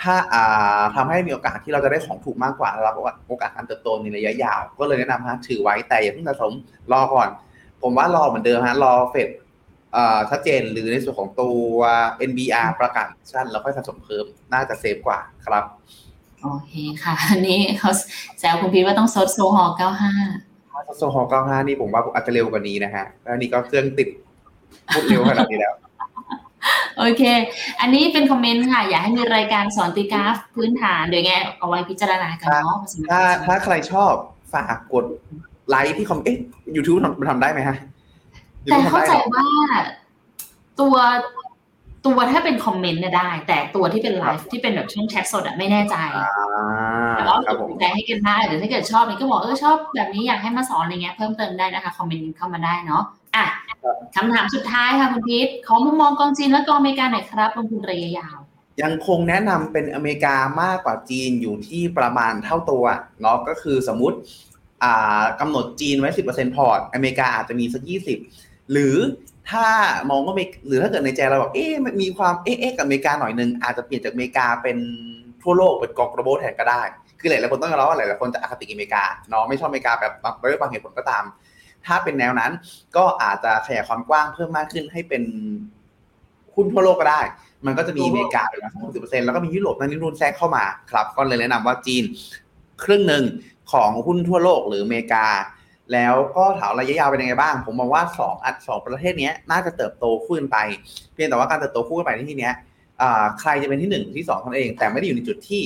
ถ้าอ่าทำให้มีโอกาสที่เราจะได้ของถูกมากกว่ารับโอกาสการเติบโตในระยะยาว ก็เลยแนะนำฮะถือไว้แต่อย่าเพิ่งสะสมรอก่อน ผมว่ารอเหมือนเดิมฮะรอเฟด ชัดเจนหรือในส่วนของตัว NBR ประกาศชั่นแล้วค่อยสะสมเพิ่มน่าจะเซฟกว่าครับ โอเคค่ะอันนี้เขาแซวคุณพีทว่าต้องซดโซฮอล์95ถ้าโซฮอล95 นี่ผมว่าอาจจะเร็วกว่านี้นะฮะ แล้วนี่ก็เครื่องติดพูดเร็วขนาดนี้แล้ว โอเค อันนี้เป็น comment ค่ะ อยากให้มีรายการสอนตีกราฟพื้นฐานเดี๋ยวไงเอาไว้พิจารณากันเนาะถ้าถ้าใครชอบฝากกดไลค์ที่คอมเอ๊ะยูทูบมันทำได้ไหมฮะ แต่ YouTube เข้าใจทำได้หรอว่าตัวตัวถ้าเป็น comment เนี่ยได้ แต่ตัวที่เป็นไลฟ์ที่เป็นแบบช่วงแชทสดอะไม่แน่ใจอ่าแต่ว่าครับผมใจให้กันได้หรือถ้าเกิดชอบนี่ก็บอกเออชอบแบบนี้อยากให้มาสอนอะไรเงี้ยเพิ่มเติมได้นะคะคอมเมนต์เข้ามาได้เนาะอะคำถามสุดท้ายค่ะคุณพีทขอมุมมองกองจีนและกองอเมริกาหน่อยครับลงทุนระยะยาว ยังคงแนะนำเป็นอเมริกามากกว่าจีนอยู่ที่ประมาณเท่าตัวเนาะก็คือสมมุติอ่ากำหนดจีนไว้ 10%พอร์ต อเมริกาอาจจะมีสัก 20 หรือถ้ามองว่าเมหรือถ้าเกิดในใจเราแบบเอ๊ะมีความเอ๊ะกับอเมริกาหน่อยนึงอาจจะเปลี่ยนจากอเมริกาเป็นทั่วโลกเป็นกอง global แทนก็ได้ คือหลายๆคนต้องยอมรับว่าหลายๆคนจะอคติอเมริกาเนาะไม่ชอบอเมริกาแบบบางด้วยบางเหตุผลก็ตาม ถ้าเป็นแนวนั้นก็อาจจะขยายความกว้างเพิ่มมากขึ้นให้เป็นหุ้นทั่วโลกก็ได้ มันก็จะมีอเมริกาเป็นระมาณสิบเปอร์เซ็นต์แล้วก็มียุโรปนั่นนี่นู่นแทรกเข้ามาครับ ก็เลยแนะนำว่าจีนครึ่งหนึ่งของหุ้นทั่วโลกหรืออเมริกา แล้วก็ถามระยะยาวเป็นยังไงบ้าง ผมมองว่าสองอันสองประเทศนี้น่าจะเติบโตคู่กันไป เพียงแต่ว่าการเติบโตคู่กันไปในที่นี้ใครจะเป็นที่หนึ่งที่สองคนเอง แต่ไม่ได้อยู่ในจุดที่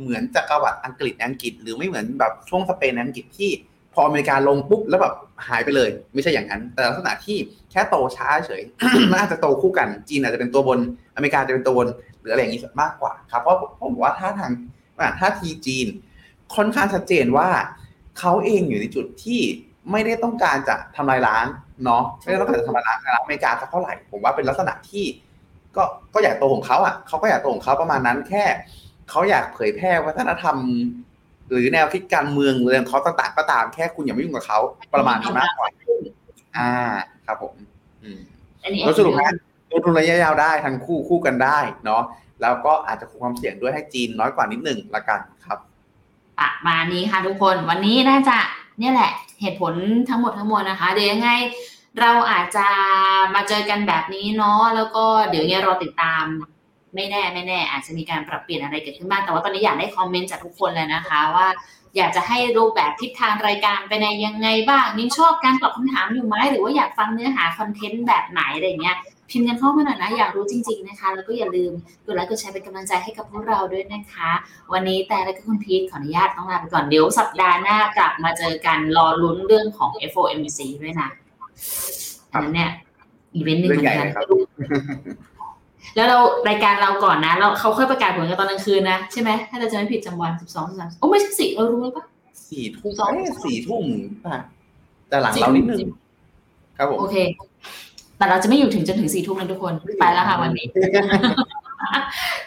เหมือนจักรวรรดิอังกฤษอังกฤษ หรือไม่เหมือนแบบช่วงสเปนอังกฤษที่พออเมริกาลงปุ๊บแล้วแบบหายไปเลย ไม่ใช่อย่างนั้น แต่ลักษณะที่แค่โตช้าเฉยน่าจะโตคู่กันจีนอาจจะเป็นตัวบนอเมริกาจะเป็นตัวบนหรืออะไรอย่างนี้มากกว่าครับเพราะผมบอกว่าถ้าทางถ้าทีจีนค่อนข้างชัดเจนว่า เขาเองอยู่ในจุดที่ไม่ได้ต้องการจะทำลายล้างเนาะไม่ได้ต้องการจะทำลายล้างอเมริกาสักเท่าไหร่ผมว่าเป็นลักษณะที่ ก็ก็อยากโตของเขาอะเขาก็อยากโตของเขาประมาณนั้นแค่เขาอยากเผยแพร่วัฒนธรรม หรือแนวคิดการเมืองเรื่องเขาต่างๆก็ตามแค่คุณอย่าไม่ยุ่งกับเขาประมาณนี้มากกว่าอ่าครับผม อืมอันนี้แล้วสรุปนะลงทุนระยะยาวได้ทั้งคู่คู่กันได้เนาะแล้วก็อาจจะคุมความเสี่ยงด้วยให้จีนน้อยกว่านิดหนึ่งละกันครับ ประมาณนี้ค่ะทุกคนวันนี้น่าจะเนี่ยแหละเหตุผลทั้งหมดทั้งมวลนะคะ เดี๋ยวยังไงเราอาจจะมาเจอกันแบบนี้เนาะแล้วก็เดี๋ยวยังไงรอติดตามไม่แน่ไม่แน่ อาจจะมีการปรับเปลี่ยนอะไรเกิดขึ้นบ้างแต่ว่าตอนนี้อยากได้คอมเมนต์จากทุกคนเลยนะคะ ว่าอยากจะให้รูปแบบทิศทางรายการไปในยังไงบ้างยังชอบการตอบคำถามอยู่ไหมหรือว่าอยากฟังเนื้อหาคอนเทนต์แบบไหนอะไรเงี้ย พิมพ์กันเข้ามาหน่อยนะ อยากรู้จริง ๆนะคะ แล้วก็อย่าลืมกดไลค์กดแชร์เป็นกำลังใจให้กับพวกเราด้วยนะคะ วันนี้แต่และก็คุณพีทขออนุญาตต้องลาไปก่อนเดี๋ยวสัปดาห์หน้ากลับมาเจอกันรอลุ้นเรื่องของ FOMC ด้วยนะอันนั้นเนี่ยอีเวนต์หนึ่งเหมือนกันเรื่องใหญ่เลยครับแล้วเรารายการเราก่อนนะ เราเขาค่อยประกาศผลกันตอนกลางคืนนะ ใช่ไหมถ้าเราจะไม่ผิดจำวันสิบสองสิบสามโอ้ไม่ใช่สิเรารู้แล้วปะสี่ทุ่มสองเอ้ยสี่ทุ่มป่ะแต่หลังเรานิดนึงครับผมโอเค แต่เราจะไม่อยู่ถึงจนถึงสี่ทุ่มนะทุกคนไปแล้วค่ะวันนี้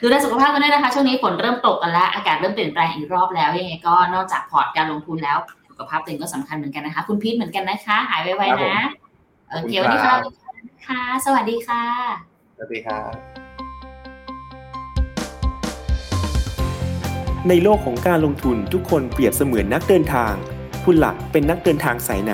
ดูแลสุขภาพกันด้วยนะคะ ช่วงนี้ฝนเริ่มตกกันแล้ว อากาศเริ่มเปลี่ยนแปลงอีกรอบแล้ว ยังไงก็นอกจากพอร์ตการลงทุนแล้ว สุขภาพตัวเองก็สำคัญเหมือนกันนะคะ คุณพีทเหมือนกันนะคะ หายไวๆนะโอเควันนี้ค่ะค่ะ สวัสดีค่ะ สวัสดีครับในโลกของการลงทุนทุกคนเปรียบเสมือนนักเดินทาง คุณหลักเป็นนักเดินทางสายไหน